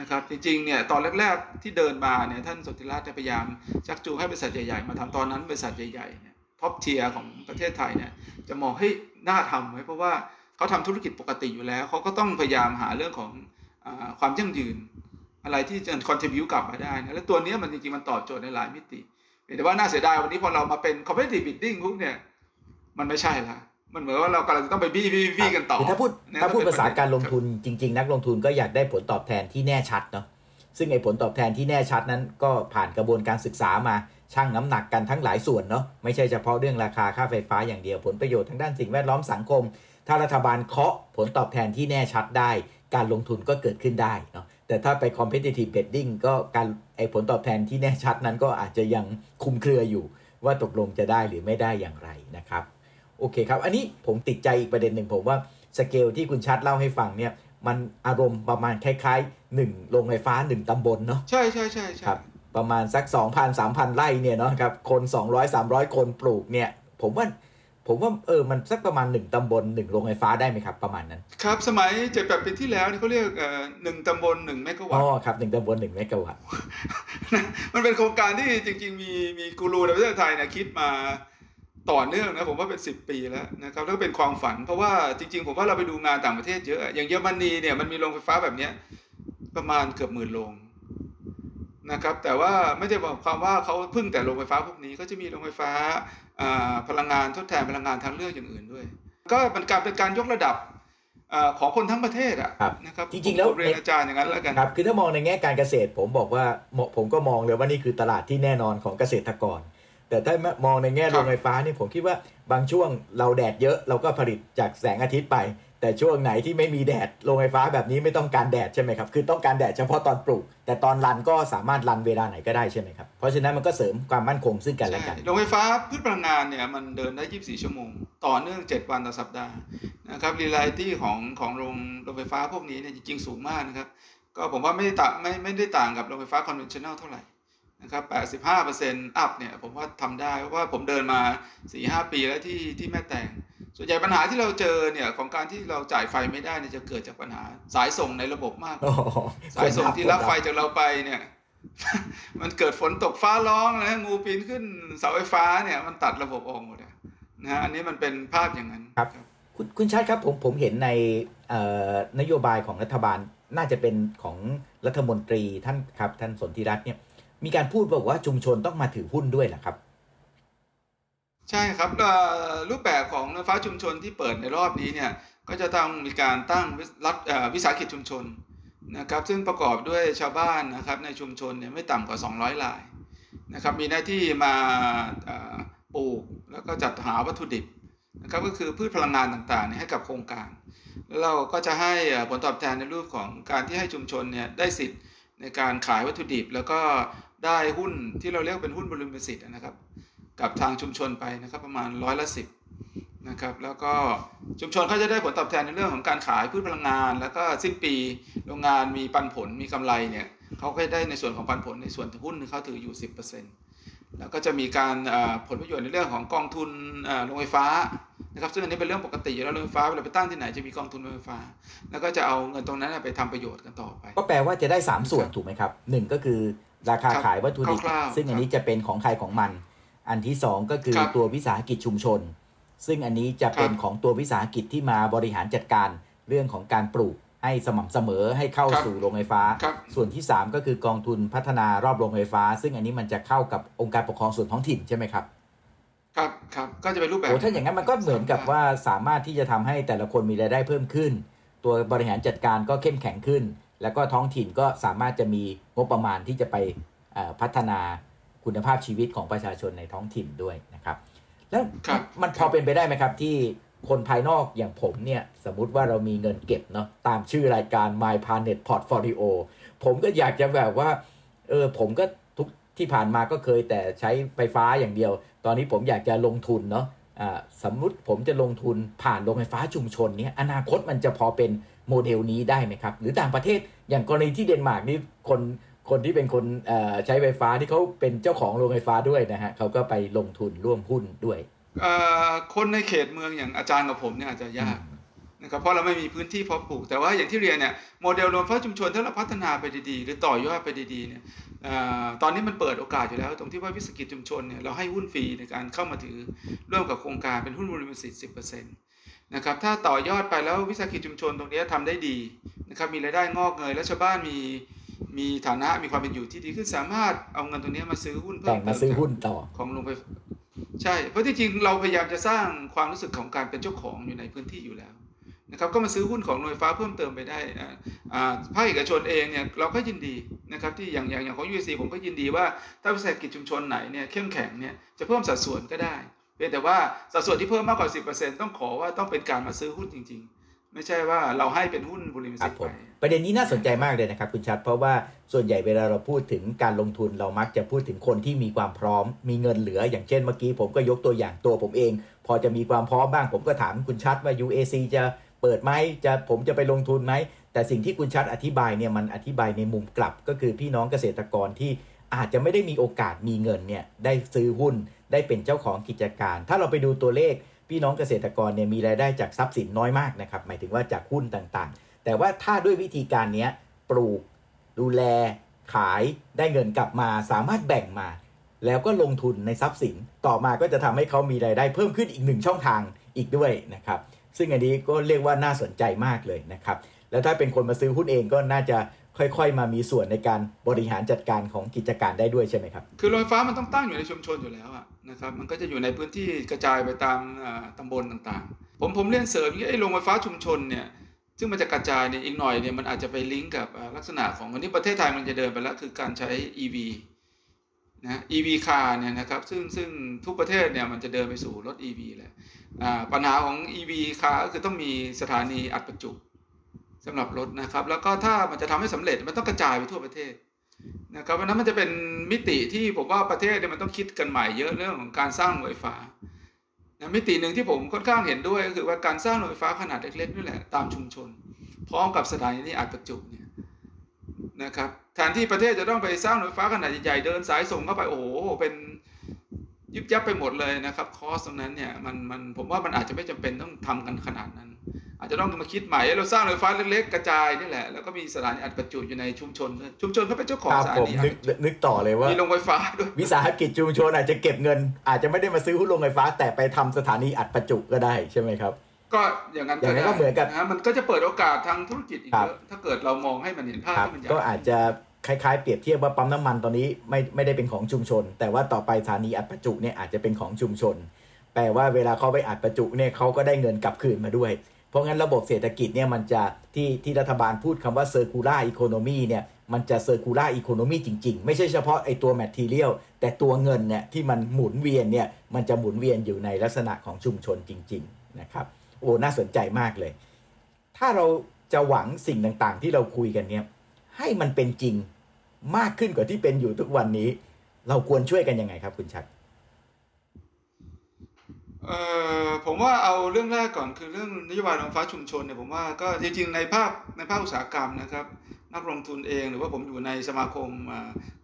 นะครับจริงๆเนี่ยตอนแรกๆที่เดินมาเนี่ยท่านสนธิรัตน์พยายามชักจูงให้บริษัทใหญ่ๆมาทำตอนนั้นบริษัทใหญ่ๆเนี่ย top tier ของประเทศไทยเนี่ยจะมองให้น่าทำไว้เพราะว่าเขาทำธุรกิจปกติอยู่แล้วเขาก็ต้องพยายามหาเรื่องของอความยั่งยืน อะไรที่จะ contribute กลับมาได้นะและตัวนี้มันจริงๆมันตอบโจทย์ในหลายมิติ แต่ว่าน่าเสียดายวันนี้พอเรามาเป็น competitive bidding ปุ๊บเนี่ย มันไม่ใช่ละมันเหมือนว่าเรากำลังต้องไปบี้บี้บี้กันต่อถ้าพูดถ้าพูดภาษาการลงทุนจริง ๆ นักลงทุนก็อยากได้ผลตอบแทนที่แน่ชัดเนาะซึ่งไอ้ผลตอบแทนที่แน่ชัดนั้น ก็ผ่านกระบวนการศึกษามาชั่งน้ำหนักกันทั้งหลายส่วนเนาะไม่ใช่เฉพาะเรื่องราคาค่าไฟฟ้าอย่างเดียวผลประโยชน์ทางด้านสิ่งแวดล้อมสังคม ถ้ารัฐบาลเคาะผลตอบแทนที่แน่ชัดได้ การลงทุนก็เกิดขึ้นได้เนาะ แต่ถ้าไป competitive bidding ก็การไอ้ผลตอบแทนที่แน่ชัดนั้นก็อาจจะยังคุมเครืออยู่ ว่าตกลงจะได้หรือไม่ได้อย่างไรนะครับโอเคครับ อันนี้ผมติดใจอีกประเด็นหนึ่งผมว่าสเกลที่คุณชัดเล่าให้ฟังเนี่ยมันอารมณ์ประมาณคล้ายๆหนึ่งโรงไฟฟ้าหนึ่งตำบลเนาะใช่ใช่ใช่ครับประมาณสัก 2,000 3,000 ไร่เนี่ยเนาะครับคน 200 300 คนปลูกเนี่ย ผมว่า ผมว่าเออมันสักประมาณหนึ่งตำบลหนึ่งโรงไฟฟ้าได้ไหมครับ ประมาณนั้น ครับ สมัยเจ็ดแปดปีที่แล้วนี่เขาเรียกเอ่อหนึ่งตำบลหนึ่งเมกะวัตต์อ๋อครับหนึ่งตำบลหนึ่งเมกะวัตต์มันเป็นโครงการที่จริง ๆ มีมีกูรูในประเทศไทยเนี่ยคิดมาต่อเนื่องนะผมว่าเป็นสิบปีแล้วนะครับแล้วก็เป็นความฝัน เพราะว่าจริง ๆ ผมว่าเราไปดูงานต่างประเทศเยอะ อย่างเยอรมนีเนี่ยมันมีโรงไฟฟ้าแบบเนี้ยประมาณเกือบหมื่นโรงนะครับแต่ว่าไม่ได้บอกความว่าเขาพึ่งแต่โรงไฟฟ้าพวกนี้ก็จะมีโรงไฟฟ้า พลังงานทดแทนพลังงานทางเลือกอย่างอื่นด้วย ก็เป็นการเป็นการยกระดับของคนทั้งประเทศอะนะครับจริงๆแล้วเรียนอาจารย์อย่างนั้นแล้วกันครับคือถ้ามองในแง่การเกษตร ผมบอกว่าผมก็มองเลยว่านี่คือตลาดที่แน่นอนของเกษตรกร แต่ถ้ามองในแง่โรงไฟฟ้านี่ผมคิดว่าบางช่วงเราแดดเยอะเราก็ผลิตจากแสงอาทิตย์ไป แต่ช่วงไหนที่ไม่มีแดดโรงไฟฟ้าแบบนี้ไม่ต้องการแดดใช่ไหมครับ คือต้องการแดดเฉพาะตอนปลูก แต่ตอนรันก็สามารถรันเวลาไหนก็ได้ใช่ไหมครับ เพราะฉะนั้นมันก็เสริมความมั่นคงซึ่งกันและกัน โรงไฟฟ้าพืชพลังงานเนี่ยมันเดินได้ 24 ชั่วโมง ต่อเนื่อง 7 วันต่อสัปดาห์นะครับ reliability ของของโรงโรงไฟฟ้าพวกนี้เนี่ยจริงๆสูงมากนะครับ ก็ผมว่าไม่ได้ต่างไม่ไม่ได้ต่างกับโรงไฟฟ้า conventional เท่าไหร่ นะครับ85% up เนี่ยผมว่าทำได้เพราะว่าผมเดินมา 4-5 ปีแล้วที่ที่แม่แตงส่วนใหญ่ปัญหาที่เราเจอเนี่ยของการที่เราจ่ายไฟไม่ได้เนี่ยจะเกิดจากปัญหาสายส่งในระบบมากกว่าสายส่งที่รับไฟจากเราไปเนี่ย มันเกิดฝนตกฟ้าร้องนะงูปีนขึ้นเสาไฟฟ้าเนี่ยมันตัดระบบออกหมดเลยนะฮะอันนี้มันเป็นภาพอย่างนั้นครับ คุณคุณชาติครับผมผมเห็นในเอ่อนโยบายของรัฐบาลน่าจะเป็นของรัฐมนตรีท่านครับท่านสนธิรัตน์เนี่ย มีการพูดบอกว่าชุมชนต้องมาถือหุ้นด้วยเหรอครับ ใช่ครับรูปแบบของรถไฟฟ้าชุมชนที่เปิดในรอบนี้เนี่ยก็จะต้องมีการตั้งรัฐวิสาหกิจชุมชนนะครับซึ่งประกอบด้วยชาวบ้านนะครับในชุมชนเนี่ยไม่ต่ำกว่า 200รายนะครับมีหน้าที่มาปลูกแล้วก็จัดหาวัตถุดิบนะครับก็คือพืชพลังงานต่างๆให้กับโครงการ แล้วเราก็จะให้ผลตอบแทนในรูปของการที่ให้ชุมชนเนี่ยได้สิทธิ์ในการขายวัตถุดิบ แล้วก็ ได้หุ้นที่เราเรียกเป็นหุ้นบริษัทสิทธิ์นะครับ กับทางชุมชนไปนะครับประมาณร้อยละสิบนะครับแล้วก็ชุมชนเขาจะได้ผลตอบแทนในเรื่องของการขายพืชพลังงาน แล้วก็สิ้นปีโรงงานมีปันผลมีกำไรเนี่ยเขาก็ได้ในส่วนของปันผลในส่วนหุ้นเขาถืออยู่ 10%แล้วก็จะมีการผลประโยชน์ในเรื่องของกองทุนโรงไฟฟ้านะครับซึ่งอันนี้เป็นเรื่องปกติอยู่แล้วโรงไฟฟ้าเวลาไปตั้งที่ไหนจะมีกองทุนโรงไฟฟ้า แล้วก็จะเอาเงินตรงนั้นไปทำประโยชน์กันต่อไป ก็แปลว่าจะได้ 3 ส่วนถูกไหมครับหนึ่งก็คือ ราคาครับขายวัตถุดิบคร่าวๆซึ่งอันนี้จะเป็นของใครของมัน อันที่2ก็คือครับตัววิสาหกิจชุมชน ซึ่งอันนี้จะเป็นครับของตัววิสาหกิจที่มาบริหารจัดการเรื่องของการปลูกให้สม่ำเสมอให้เข้าครับสู่โรงไฟฟ้าครับส่วนที่ 3 ก็คือกองทุนพัฒนารอบโรงไฟฟ้า ซึ่งอันนี้มันจะเข้ากับองค์การปกครองส่วนท้องถิ่นใช่ไหมครับ ครับครับก็จะเป็นรูปแบบโอ้ถ้าอย่างนั้นมันก็เหมือนกับว่าสามารถที่จะทำให้แต่ละคนมีรายได้เพิ่มขึ้น ตัวบริหารจัดการก็เข้มแข็งขึ้น แล้วก็ท้องถิ่นก็สามารถจะมีงบประมาณที่จะไปเอ่อพัฒนาคุณภาพชีวิตของประชาชนในท้องถิ่นด้วยนะครับ แล้วครับมันพอเป็นไปได้ไหมครับที่คนภายนอกอย่างผมเนี่ยสมมุติว่าเรามีเงินเก็บเนาะตามชื่อรายการ My Planet Portfolio ผมก็อยากจะแบบว่าเออผมก็ทุกที่ผ่านมาก็เคยแต่ใช้ไฟฟ้าอย่างเดียว ตอนนี้ผมอยากจะลงทุนเนาะอ่าสมมุติผมจะลงทุนผ่านโรงไฟฟ้าชุมชนเนี่ยอนาคตมันจะพอเป็น โมเดลนี้ได้ไหมครับ หรือต่างประเทศอย่างกรณีที่เดนมาร์กนี่คนคนที่เป็นคนเอ่อใช้ไฟฟ้าที่เขาเป็นเจ้าของโรงไฟฟ้าด้วยนะฮะเขาก็ไปลงทุนร่วมหุ้นด้วยเอ่อคนในเขตเมืองอย่างอาจารย์กับผมเนี่ยอาจจะยากนะครับเพราะเราไม่มีพื้นที่เพาะปลูกแต่ว่าอย่างที่เรียนเนี่ยโมเดลโรงไฟฟ้าชุมชนถ้าเราพัฒนาไปดีๆ หรือต่อยอดไปดีๆเนี่ยเอ่อตอนนี้มันเปิดโอกาสอยู่แล้ว ตรงที่ว่าวิสาหกิจชุมชนเนี่ยเราให้หุ้นฟรีในการเข้ามาถือร่วมกับโครงการเป็นหุ้นบริษัทสิบเปอร์เซ็นต์ นะครับถ้าต่อยอดไปแล้ววิสาหกิจชุมชนตรงนี้ทำได้ดีนะครับมีรายได้งอกเงย และชาวบ้านมีมีฐานะมีความเป็นอยู่ที่ดีขึ้นสามารถเอาเงินตรงนี้มาซื้อหุ้นเพิ่แต่มงเติมามซื้อหุ้นต่อของโรงไฟฟ้าใช่เพราะที่จริงเราพยายามจะสร้างความรู้สึกของการเป็นเจ้าของอยู่ในพื้นที่อยู่แล้วนะครับก็มาซื้อหุ้นของโรงไฟฟ้าเพิ่มเติมไปได้อ่าอ่าภาคเอกชนเองเนี่ยเราก็ยินดีนะครับที่อย่างอย่างอย่างของ UC ผมก็ยินดีว่าถ้าวิสาหกิจชุมชนไหนเนี่ยเข้มแข็งเนี่ยจะเพิ่มสัดส่วนก็ได้ เพียงแต่ว่าสัดส่วนที่เพิ่มมากกว่า 10%ต้องขอว่าต้องเป็นการมาซื้อหุ้นจริง ๆ ไม่ใช่ว่าเราให้เป็นหุ้นบริคษัรัทบผไปมประเด็นนี้น่าสนใจมากเลยนะครับคุณชัด เพราะว่าส่วนใหญ่เวลาเราพูดถึงการลงทุนเรามักจะพูดถึงคนที่มีความพร้อม มีเงินเหลือ อย่างเช่นเมื่อกี้ผมก็ยกตัวอย่างตัวผมเอง พอจะมีความพร้อมบ้าง ผมก็ถามคุณชัดว่า UAC จะเปิดไหมจะผมจะไปลงทุนไหมแต่สิ่งที่คุณชัดอธิบายเนี่ยมันอธิบายในมุมกลับ ก็คือพี่น้องเกษตรกรที่อาจจะไม่ได้มีโอกาสมีเงินเนี่ยได้ซื้อหุ้น ได้เป็นเจ้าของกิจการ ถ้าเราไปดูตัวเลขพี่น้องเกษตรกรเนี่ยมีรายได้จากทรัพย์สินน้อยมากนะครับหมายถึงว่าจากหุ้นต่างๆ แต่ว่าถ้าด้วยวิธีการนี้ปลูกดูแล ขายได้เงินกลับมาสามารถแบ่งมา แล้วก็ลงทุนในทรัพย์สิน ต่อมาก็จะทำให้เขามีรายได้เพิ่มขึ้นอีกหนึ่งช่องทางอีกด้วยนะครับซึ่งอันนี้ก็เรียกว่าน่าสนใจมากเลยนะครับแล้วถ้าเป็นคนมาซื้อหุ้นเองก็น่าจะค่อยๆ มามีส่วนในการบริหารจัดการของกิจการได้ด้วยใช่ไหมครับ คือโรงไฟฟ้ามันต้องตั้งอยู่ในชุมชนอยู่แล้วอะ นะครับมันก็จะอยู่ในพื้นที่กระจายไปตามตำบลต่างๆ ผมผมเรียนเสริมอย่ไอ้โรงไฟฟ้าชุมชนเนี่ยซึ่งมันจะกระจายเนี่ยอีกหน่อยเนี่ยมันอาจจะไปลิงก์กับลักษณะของวันนี้ประเทศไทยมันจะเดินไปแล้วคือการใช้ EV นะ EV car เนี่ยนะครับซึ่งซึ่งทุกประเทศเนี่ยมันจะเดินไปสู่รถ EV แหละปัญหาของ EV car ก็คือต้องมีสถานีอัดประจุสำหรับรถนะครับ แล้วก็ถ้ามันจะทำให้สำเร็จมันต้องกระจายไปทั่วประเทศ นะครับเพราะนั้นมันจะเป็นมิติที่ผมว่าประเทศเนี่ยมันต้องคิดกันใหม่เยอะเรื่องของการสร้างโรงไฟฟ้านะมิติหนึ่งที่ผมค่อนข้างเห็นด้วยก็คือว่าการสร้างโรงไฟฟ้าขนาดเล็กๆนี่แหละตามชุมชน พร้อมกับสถานีอัดประจุเนี่ยนะครับแทนที่ประเทศจะต้องไปสร้างโรงไฟฟ้าขนาดใหญ่ๆเดินสายส่งเข้าไปโอ้โหเป็นยิบยับไปหมดเลยนะครับคอสตรงนั้นเนี่ยมันมันผมว่ามันอาจจะไม่จำเป็นต้องทำกันขนาดนั้น อาจจะต้องมาคิดใหม่เราสร้างโรงไฟฟ้าเล็กๆกระจายนี่แหละแล้วก็มีสถานีอัดประจุอยู่ในชุมชน ชุมชนเขาเป็นเจ้าของสถานีนึกนึกต่อเลยว่ามีโรงไฟฟ้าด้วยวิสาหกิจชุมชนอาจจะเก็บเงิน อาจจะไม่ได้มาซื้อหุ้นโรงไฟฟ้า แต่ไปทำสถานีอัดประจุก็ได้ใช่ไหมครับก็อย่างนั้นอย่างนั้นก็เหมือนกับนะมันก็จะเปิดโอกาสทางธุรกิจอีกเยอะถ้าเกิดเรามองให้มันเห็นภาพครับที่มันใหญ่ก็อาจจะคล้ายๆเปรียบเทียบว่าปั๊มน้ำมันตอนนี้ไม่ไม่ได้เป็นของชุมชน แต่ว่าต่อไปสถานีอัดประจุเนี่ยอาจจะเป็นของชุมชน แปลว่าเวลาเขาไปอัดประจุเนี่ยเขาก็ได้เงินกลับคืนมาด้วย เพราะงั้นระบบเศรษฐกิจเนี่ยมันจะที่ที่รัฐบาลพูดคำว่า circular economy เนี่ยมันจะ circular economy จริง ๆ ไม่ใช่เฉพาะไอตัว material แต่ตัวเงินเนี่ยที่มันหมุนเวียนเนี่ยมันจะหมุนเวียนอยู่ในลักษณะของชุมชนจริง ๆ นะครับ โอ้น่าสนใจมากเลย ถ้าเราจะหวังสิ่งต่างๆ ที่เราคุยกันเนี่ยให้มันเป็นจริงมากขึ้นกว่าที่เป็นอยู่ทุกวันนี้ เราควรช่วยกันยังไงครับคุณชัด เอ่อผมว่าเอาเรื่องแรกก่อนคือเรื่องนโยบายโรงฟ้าชุมชนเนี่ยผมว่าก็จริงๆในภาคในภาคอุตสาหกรรมนะครับ นักลงทุนเองหรือว่าผมอยู่ในสมาคม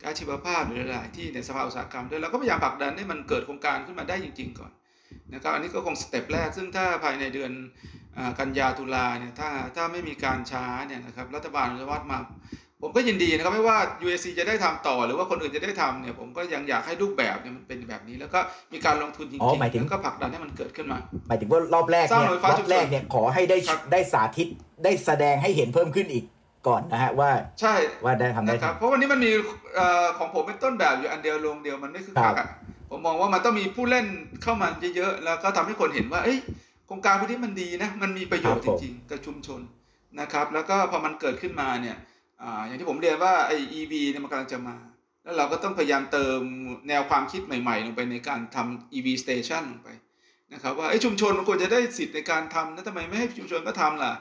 กาชีวภาพหรือหลายๆที่ในสภาอุตสาหกรรมด้วยเราก็พยายามผลักดันให้มันเกิดโครงการขึ้นมาได้จริง ๆ ก่อนนะครับอันนี้ก็คงสเต็ปแรกซึ่งถ้าภายในเดือนกันยาตุลาเนี่ยถ้าถ้าไม่มีการช้าเนี่ยนะครับรัฐบาลจะวัดมา ผมก็ยินดีนะครับไม่ว่า UAC จะได้ทำต่อหรือว่าคนอื่นจะได้ทำเนี่ยผมก็ยังอยากให้รูปแบบเนี่ยมันเป็นแบบนี้ แล้วก็มีการลงทุนจริงอ๋อหมายถึงๆแล้วก็ผลักดันให้มันเกิดขึ้นมาหมายถึงว่ารอบแรกสร้างเนี่ยโรงไฟฟ้ารอบแรกเนี่ยขอให้ได้ครับได้สาธิตได้แสดงให้เห็นเพิ่มขึ้นอีกก่อนนะฮะว่าใช่ว่าได้ทำได้นะครับทำเพราะวันนี้มันมีเอ่อของผมเป็นต้นแบบอยู่อันเดียวลงเดียวมันไม่คือครัคับกอะผมมองว่ามันต้องมีผู้เล่นเข้ามาเยอะๆแล้วก็ทำให้คนเห็นว่าเอ้ยโครงการพวกนี้มันดีนะมันมีประโยชน์จริงๆกับชุมชนนะครับ แล้วก็พอมันเกิดขึ้นมาเนี่ย อ่าอย่างที่ผมเรียนว่าไอ้ EV เนี่ยมันกำลังจะมา แล้วเราก็ต้องพยายามเติมแนวความคิดใหม่ ๆ ลงไปในการทำ EV station ลงไปนะครับว่าไอ้ชุมชนมันควรจะได้สิทธิ์ในการทำนะทำไมไม่ให้ชุมชนก็ทำล่ะ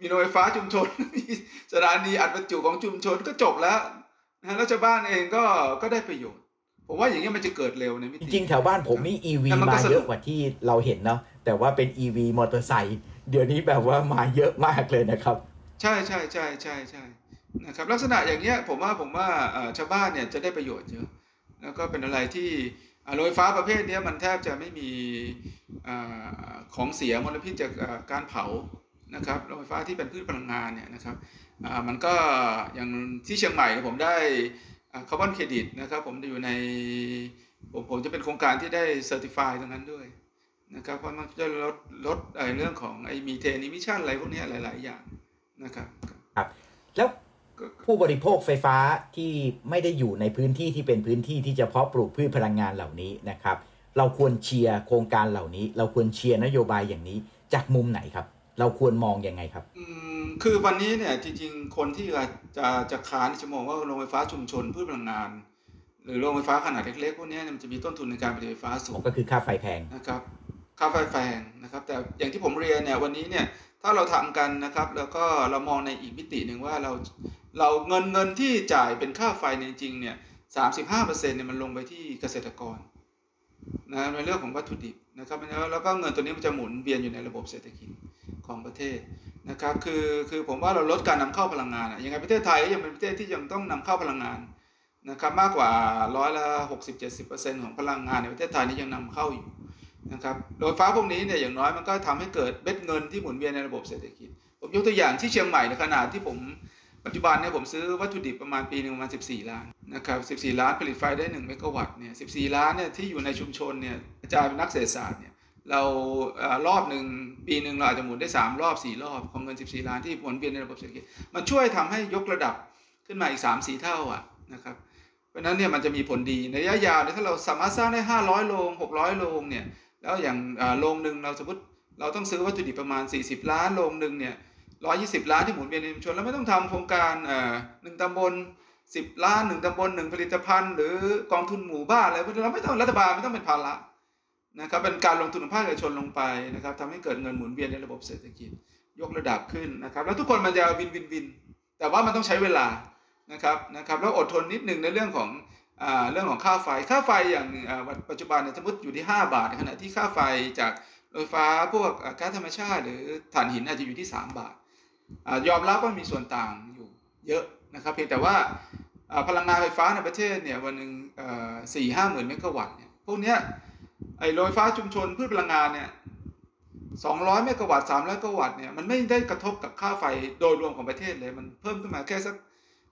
มีโรงไฟฟ้าชุมชนมีสถานีอัดประจุของชุมชนก็จบแล้วนะแล้วชาวบ้านเองก็ก็ได้ประโยชน์ผมว่าอย่างนี้ยมันจะเกิดเร็วในมิจติริงๆแถวบ้านผมนี่ EV แต่มันก็มาสนุกเยอะกว่าที่เราเห็นเนาะแต่ว่าเป็น EV มอเตอร์ไซค์เดี๋ยวนี้แบบว่ามาเยอะมากเลยนะครับ ใช่ใช่ใช่ใช่ใช่ นะครับลักษณะอย่างเงี้ยผมว่าผมว่าชาวบ้านเนี่ยจะได้ประโยชน์เยอะแล้วก็เป็นอะไรที่โรงไฟฟ้าประเภทเนี้ยมันแทบจะไม่มีอของเสียมลพิษจากการเผานะครับโรงไฟฟ้าที่เป็นพืชพลังงานเนี่ยนะครับมันก็อย่างที่เชียงใหม่เนี่ยผมได้คาร์บอนเครดิตนะครับผมอยู่ในผมผมจะเป็นโครงการที่ได้ certify ตรงนั้นด้วยนะครับเพราะมันจะลดลดไอ้เรื่องของไอ้มีเทน emission อะไรพวกนี้เนี่ยหลาย ๆ อย่างนะครับแล้ว ผู้บริโภคไฟฟ้าที่ไม่ได้อยู่ในพื้นที่ที่เป็นพื้นที่ที่จะเพาะปลูกพืชพลังงานเหล่านี้นะครับ เราควรเชียร์โครงการเหล่านี้ เราควรเชียร์นโยบายอย่างนี้จากมุมไหนครับ เราควรมองยังไงครับอืมคือวันนี้เนี่ยจริงๆ คนที่จะจะค้านจะมองว่าโรงไฟฟ้าชุมชนพืชพลังงาน หรือโรงไฟฟ้าขนาดเล็กๆพวกเนี้ยมันจะมีต้นทุนในการผลิตไฟฟ้าสูงก็คือค่าไฟแพงนะครับค่าไฟแพงนะครับ แต่อย่างที่ผมเรียนเนี่ยวันนี้เนี่ยถ้าเราทำกันนะครับ แล้วก็เรามองในอีกมิติหนึ่งว่าเรา เราเงินเงินที่จ่ายเป็นค่าไฟเนี่ยจริงเนี่ยสามสิบห้าเปอร์เซ็นต์เนี่ยมันลงไปที่เกษตรกรนะในเรื่องของวัตถุดิบนะครับแล้วก็เงินตัวนี้มันจะหมุนเวียนอยู่ในระบบเศรษฐกิจของประเทศนะครับคือคือผมว่าเราลดการนำเข้าพลังงานอะยังไงประเทศไทยก็ยังเป็นประเทศที่ยังต้องนำเข้าพลังงานนะครับมากกว่าร้อยละหกสิบเจ็ดสิบเปอร์เซ็นต์ของพลังงานในประเทศไทยนี่ยังนำเข้าอยู่นะครับโดยฟ้าพวกนี้เนี่ยอย่างน้อยมันก็ทำให้เกิดเม็ดเงินที่หมุนเวียนในระบบเศรษฐกิจ ผมยกตัวอย่างที่เชียงใหม่ในขนาดที่ผม ปัจจุบันเนี่ยผมซื้อวัตถุดิบประมาณปีหนึ่งประมาณ 14 ล้านนะครับ 14 ล้านผลิตไฟได้ 1 เมกะวัตต์เนี่ย 14 ล้านเนี่ยที่อยู่ในชุมชนเนี่ยอาจารย์เป็นนักเศรษฐศาสตร์เนี่ยเรารอบหนึ่งปีหนึ่งเราอาจจะหมุนได้ 3 รอบ 4 รอบของเงิน 14 ล้านที่หมุนเวียนในระบบเศรษฐกิจมันช่วยทำให้ยกระดับขึ้นมาอีก 3-4 เท่าอะนะครับเพราะนั้นเนี่ยมันจะมีผลดีในระยะยาวเนี่ยถ้าเราสามารถสร้างได้ 500 โรง600 โรงเนี่ยแล้วอย่างโรงหนึ่งเราสมมติเราต้องซื้อวัตถุดิบประมาณ 40 ล้านโรงหนึ่งเนี่ย 120ล้านที่หมุนเวียนในชุมชนแล้วไม่ต้องทำโครงการเอ่อหนึ่งตำบลสิบล้านหนึ่งตำบลหนึ่งผลิตภัณฑ์ หรือกองทุนหมู่บ้านอะไรพวกนี้เราไม่ต้องรัฐบาลไม่ต้องเป็นภาระนะครับเป็นการลงทุนของภาคเอกชนลงไปนะครับทำให้เกิดเงินหมุนเวียนในระบบเศรษฐกิจยกระดับขึ้นนะครับ แล้วทุกคนมันจะวินวินวิน แต่ว่ามันต้องใช้เวลานะครับนะครับแล้วอดทนนิดหนึ่งในเรื่องของอ่าเรื่องของค่าไฟค่าไฟอย่างอ่าปัจจุบันเนี่ยสมมติอยู่ที่ 5 บาทขณะที่ค่าไฟจากรถไฟฟ้าพวกก๊าซธรรมชาติ หรือถ่านหินอาจจะอยู่ที่ 3 บาท ยอมรับว่ามีส่วนต่างอยู่เยอะนะครับเพียงแต่ว่าอ่าพลังงานไฟฟ้าในประเทศเนี่ยวันหนึ่งสี่ห้าหมื่นเมกะวัตต์เนี่ยพวกเนี้ยไอ้โรงไฟฟ้าชุมชนพืชพลังงานเนี่ยสองร้อยเมกะวัตต์สามร้อยเมกะวัตต์เนี่ยมันไม่ได้กระทบกับค่าไฟโดยรวมของประเทศเลยมันเพิ่มขึ้นมาแค่สัก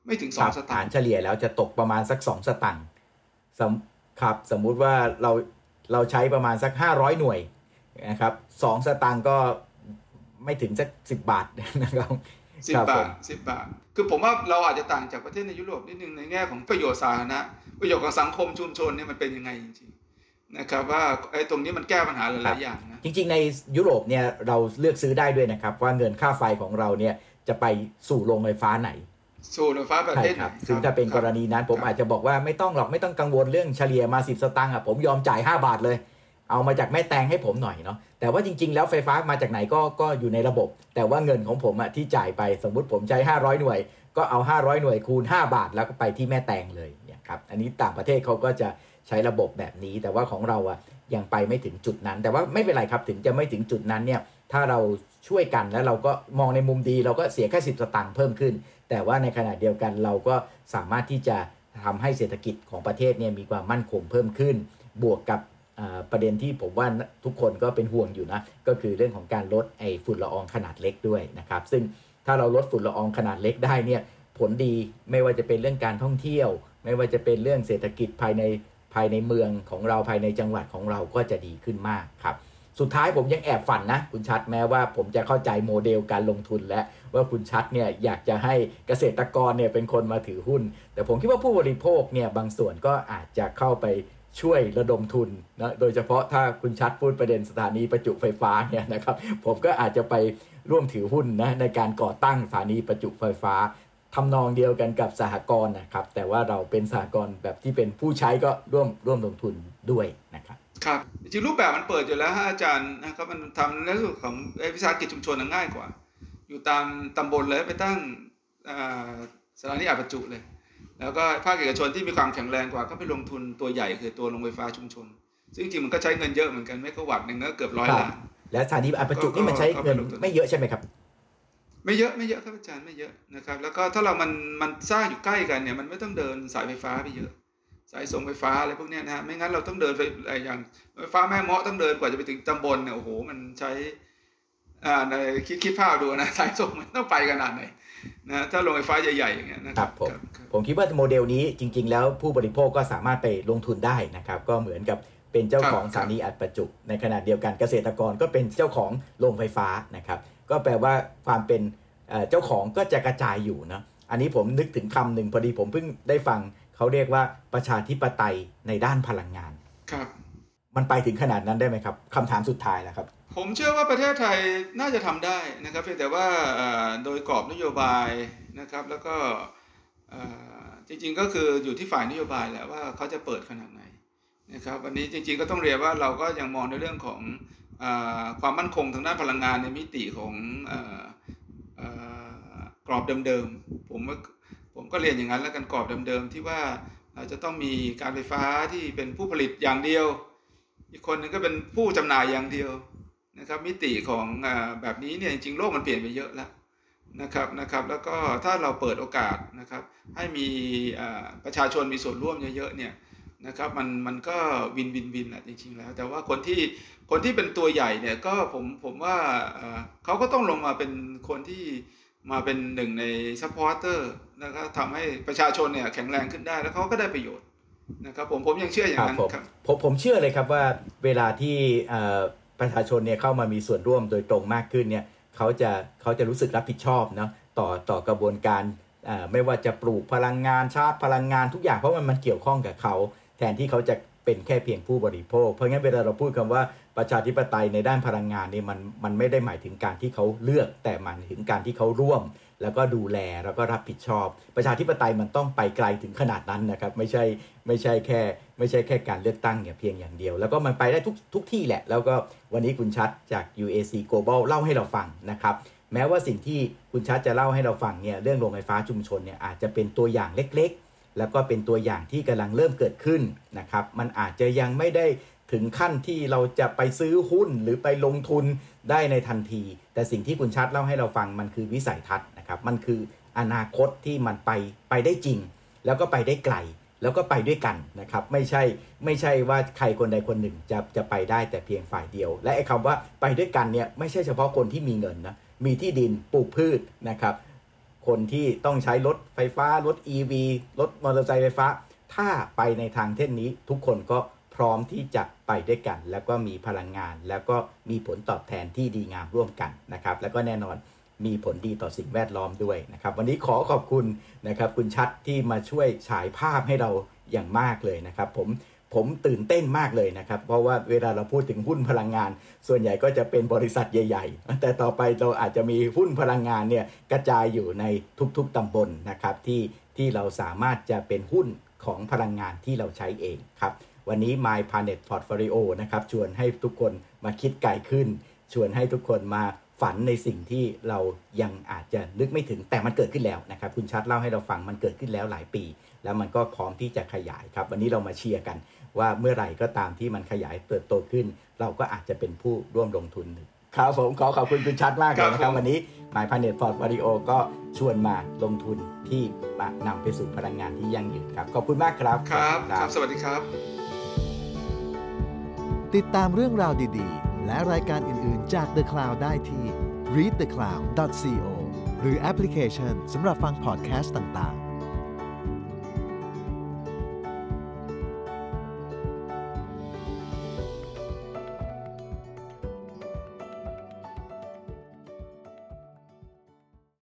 ไม่ถึงสองสตาฐางนค์เฉลี่ยแล้วจะตกประมาณสักสองสตังค์สมครับสมมุติว่าเราเราใช้ประมาณสักห้าร้อยหน่วยนะครับสองสตังค์ก็ ไม่ถึงสักสิบบาทนะครับสิบครับผบามทสิบบาท คือผมว่าเราอาจจะต่างจากประเทศในยุโรปนิดนึงในแง่ของประโยชน์สาธารณะประโยชน์ของสังคมชุมชนเนี่ยมันเป็นยังไงจริงๆนะครับว่าไอ้ตรงนี้มันแก้ปัญหาหลายๆอย่างนะจริง ๆ ในยุโรปเนี่ยเราเลือกซื้อได้ด้วยนะครับ ว่าเงินค่าไฟของเราเนี่ยจะไปสู่โรงไฟฟ้าไหน สู่รถไฟฟ้าประใช่เทศครับไหนซึ่งถ้าเป็นกรณีนั้นผมครับอาจจะบอกว่าไม่ต้องหรอกไม่ต้องกังวลเรื่องเฉลี่ยมา10สตางค์อะผมยอมจ่าย5บาทเลย เอามาจากแม่แตงให้ผมหน่อยเนาะแต่ว่าจริง ๆ แล้วไฟฟ้ามาจากไหนก็ก็อยู่ในระบบ แต่ว่าเงินของผมอะที่จ่ายไปสมมุติผมใช้ 500 หน่วย ก็เอา 500 หน่วยคูณ 5 บาทแล้วก็ไปที่แม่แตงเลยเนี่ยครับอันนี้ต่างประเทศเขาก็จะใช้ระบบแบบนี้ แต่ว่าของเราอะยังไปไม่ถึงจุดนั้น แต่ว่าไม่เป็นไรครับถึงจะไม่ถึงจุดนั้นเนี่ยถ้าเราช่วยกันแล้วเราก็มองในมุมดี เราก็เสียแค่10สตางค์เพิ่มขึ้น แต่ว่าในขณะเดียวกันเราก็สามารถที่จะทำให้เศรษฐกิจของประเทศเนี่ยมีความมั่นคงเพิ่มขึ้น บวกกับ ประเด็นที่ผมว่าทุกคนก็เป็นห่วงอยู่นะ ก็คือเรื่องของการลดไอ้ฝุ่นละอองขนาดเล็กด้วยนะครับ ซึ่งถ้าเราลดฝุ่นละอองขนาดเล็กได้เนี่ยผลดีไม่ว่าจะเป็นเรื่องการท่องเที่ยว ไม่ว่าจะเป็นเรื่องเศรษฐกิจภายในภายในเมืองของเราภายในจังหวัดของเราก็จะดีขึ้นมากครับ สุดท้ายผมยังแอบฝันนะ คุณชัดแม้ว่าผมจะเข้าใจโมเดลการลงทุนและว่าคุณชัดเนี่ยอยากจะให้เกษตรกรเนี่ยเป็นคนมาถือหุ้น แต่ผมคิดว่าผู้บริโภคเนี่ยบางส่วนก็อาจจะเข้าไป ช่วยระดมทุนนะโดยเฉพาะถ้าคุณชัดพูดประเด็นสถานีประจุไฟฟ้าเนี่ยนะครับผมก็อาจจะไปร่วมถือหุ้นนะในการก่อตั้งสถานีประจุไฟฟ้าทำนองเดียวกันกับสหกรณ์นะครับ แต่ว่าเราเป็นสหกรณ์แบบที่เป็นผู้ใช้ก็ร่วมร่วมลงทุนด้วยนะครับครับจริงรูปแบบมันเปิดอยู่แล้วฮะอาจารย์นะครับมันทำในเรื่องของไอ้วิสาหกิจชุมชนง่ายกว่า อยู่ตามตำบลเลยไปตั้งสถานีอัดประจุเลย แล้วก็ภาคเอกชนที่มีความแข็งแรงกว่าก็ไปลงทุนตัวใหญ่คือตัวโรงไฟฟ้าชุมชน ซึ่งจริงๆมันก็ใช้เงินเยอะเหมือนกันไม่ก็วัตต์หนึ่งก็เกือบร้อยครับล้านและสถานีอัดประจุนี่มันใช้เงินไม่เยอะใช่ไหมครับ ไม่เยอะไม่เยอะครับอาจารย์ไม่เยอะนะครับ แล้วก็ถ้าเรามันมันสร้างอยู่ใกล้กันเนี่ยมันไม่ต้องเดินสายไฟฟ้าไปเยอะ สายส่งไฟฟ้าอะไรพวกเนี้ยนะฮะไม่งั้นเราต้องเดินไปไอ้อย่างไฟฟ้าแม่เมาะต้องเดินกว่าจะไปถึงตำบลเนี่ยโอ้โหมันใช้อ่าในคิดคิดภาพดูนะสายส่งมันต้องไปขนาดไหน นะถ้าโรงไฟฟ้าใหญ่ๆอย่างเงี้ยนะคครัรับบผมครับผมคิดว่าโมเดลนี้จริง ๆ แล้วผู้บริโภคก็สามารถไปลงทุนได้นะครับ ก็เหมือนกับเป็นเจ้าของครับสถานีอัดประจุ ในขณะเดียวกันเกษตรกรก็เป็นเจ้าของโรงไฟฟ้านะครับ ก็แปลว่าความเป็นเอ่อเจ้าของก็จะกระจายอยู่นะอันนี้ผมนึกถึงคำหนึ่งพอดีผมเพิ่งได้ฟังเขาเรียกว่าประชาธิปไตยในด้านพลังงาน ครับ มันไปถึงขนาดนั้นได้ไหมครับคำถามสุดท้ายแล้วครับ ผมเชื่อว่าประเทศไทยน่าจะทำได้นะครับเพียงแต่ว่าโดยกรอบนโยบายนะครับแล้วก็จริงๆก็คืออยู่ที่ฝ่ายนโยบายแหละว่าเขาจะเปิดขนาดไหนนะครับวันนี้จริงๆก็ต้องเรียนว่าเราก็ยังมองในเรื่องของอความมั่นคงทางด้านพลังงานในมิติของออกรอบเดิมๆผมว่าผมก็เรียนอย่างนั้นแล้วกันกรอบเดิมๆที่ว่าเราจะต้องมีการไฟฟ้าที่เป็นผู้ผลิตอย่างเดียว อีกคนหนึงก็เป็นผู้จำหน่ายอย่างเดียว นะครับมิติของแบบนี้เนี่ยจริงๆโลกมันเปลี่ยนไปเยอะแล้วนะครับนะครับแล้วก็ถ้าเราเปิดโอกาสนะครับให้มีประชาชนมีส่วนร่วมเยอะๆเนี่ยนะครับมันมันก็วินวินวินแหละจริงๆแล้ว แต่ว่าคนที่คนที่เป็นตัวใหญ่เนี่ยก็ผมผมว่าเขาก็ต้องลงมาเป็นคนที่มาเป็นหนึ่งใน supporter นะครับทำให้ประชาชนเนี่ยแข็งแรงขึ้นได้แล้วเขาก็ได้ประโยชน์นะครับผมผมยังเชื่ออย่างนั้นผมครับผมผมเชื่อเลยครับว่าเวลาที่ ประชาชนเนี่ยเข้ามามีส่วนร่วมโดยตรงมากขึ้นเนี่ยเขาจะเขาจะรู้สึกรับผิดชอบเนาะต่อต่อกระบวนการไม่ว่าจะปลูกพลังงานชาร์จพลังงานทุกอย่างเพราะมันมันเกี่ยวข้องกับเขา แทนที่เขาจะเป็นแค่เพียงผู้บริโภค เพราะงั้นเวลาเราพูดคำว่าประชาธิปไตยในด้านพลังงานนี่มันมันไม่ได้หมายถึงการที่เขาเลือก แต่หมายถึงการที่เขาร่วม แล้วก็ดูแลแล้วก็รับผิดชอบ ประชาธิปไตยมันต้องไปไกลถึงขนาดนั้นนะครับ ไม่ใช่ไม่ใช่แค่ ไม่ใช่แค่การเลือกตั้งเนี่ยเพียงอย่างเดียว แล้วก็มันไปได้ทุกทุกที่แหละ แล้วก็วันนี้คุณชัดจาก UAC Global เล่าให้เราฟังนะครับแม้ว่าสิ่งที่คุณชัดจะเล่าให้เราฟังเนี่ยเรื่องโรงไฟฟ้าชุมชนเนี่ยอาจจะเป็นตัวอย่างเล็กๆ แล้วก็เป็นตัวอย่างที่กำลังเริ่มเกิดขึ้นนะครับมันอาจจะยังไม่ได้ถึงขั้นที่เราจะไปซื้อหุ้นหรือไปลงทุนได้ในทันที แต่สิ่งที่คุณชัดเล่าให้เราฟังมันคือวิสัยทัศน์นะครับมันคืออนาคตที่มันไปไปได้จริง แล้วก็ไปได้ไกล แล้วก็ไปด้วยกันนะครับไม่ใช่ไม่ใช่ว่าใครคนใดคนหนึ่งจะจะไปได้แต่เพียงฝ่ายเดียว และไอ้คำว่าไปด้วยกันเนี่ยไม่ใช่เฉพาะคนที่มีเงินนะมีที่ดินปลูกพืชนะครับคนที่ต้องใช้รถไฟฟ้ารถ EV รถมอเตอร์ไซค์ไฟฟ้า ถ้าไปในทางเช่นนี้ทุกคนก็พร้อมที่จะไปด้วยกัน แล้วก็มีพลังงาน แล้วก็มีผลตอบแทนที่ดีงามร่วมกันนะครับแล้วก็แน่นอน มีผลดีต่อสิ่งแวดล้อมด้วยนะครับ วันนี้ขอขอบคุณนะครับ คุณชัดที่มาช่วยฉายภาพให้เราอย่างมากเลยนะครับ ผมผมตื่นเต้นมากเลยนะครับ เพราะว่าเวลาเราพูดถึงหุ้นพลังงาน ส่วนใหญ่ก็จะเป็นบริษัทใหญ่ ๆ แต่ต่อไปเราอาจจะมีหุ้นพลังงานเนี่ยกระจายอยู่ในทุกๆตำบลนะครับที่ที่เราสามารถจะเป็นหุ้นของพลังงานที่เราใช้เองครับ วันนี้ My Planet Portfolio นะครับชวนให้ทุกคนมาคิดไกลขึ้น ชวนให้ทุกคนมา ฝันในสิ่งที่เรายังอาจจะนึกไม่ถึงแต่มันเกิดขึ้นแล้วนะครับ คุณชัดเล่าให้เราฟังมันเกิดขึ้นแล้วหลายปี แล้วมันก็พร้อมที่จะขยายครับ วันนี้เรามาเชียร์กัน ว่าเมื่อไหร่ก็ตามที่มันขยายเติบโตขึ้น เราก็อาจจะเป็นผู้ร่วมลงทุนครับผมขอขอบคุณคุณชัดมากเลยนะครับ วันนี้ My Planet Portfolio ก็ชวนมาลงทุนที่นำไปสู่พลังงานที่ยั่งยืนครับขอบคุณมากครับครับครับสวัสดีครับ ติดตามเรื่องราวดีๆ และรายการอื่น ๆ จาก The Cloud ได้ที่ readthecloud.co หรือแอปพลิเคชันสำหรับฟังพอดแคสต์ต่าง ๆ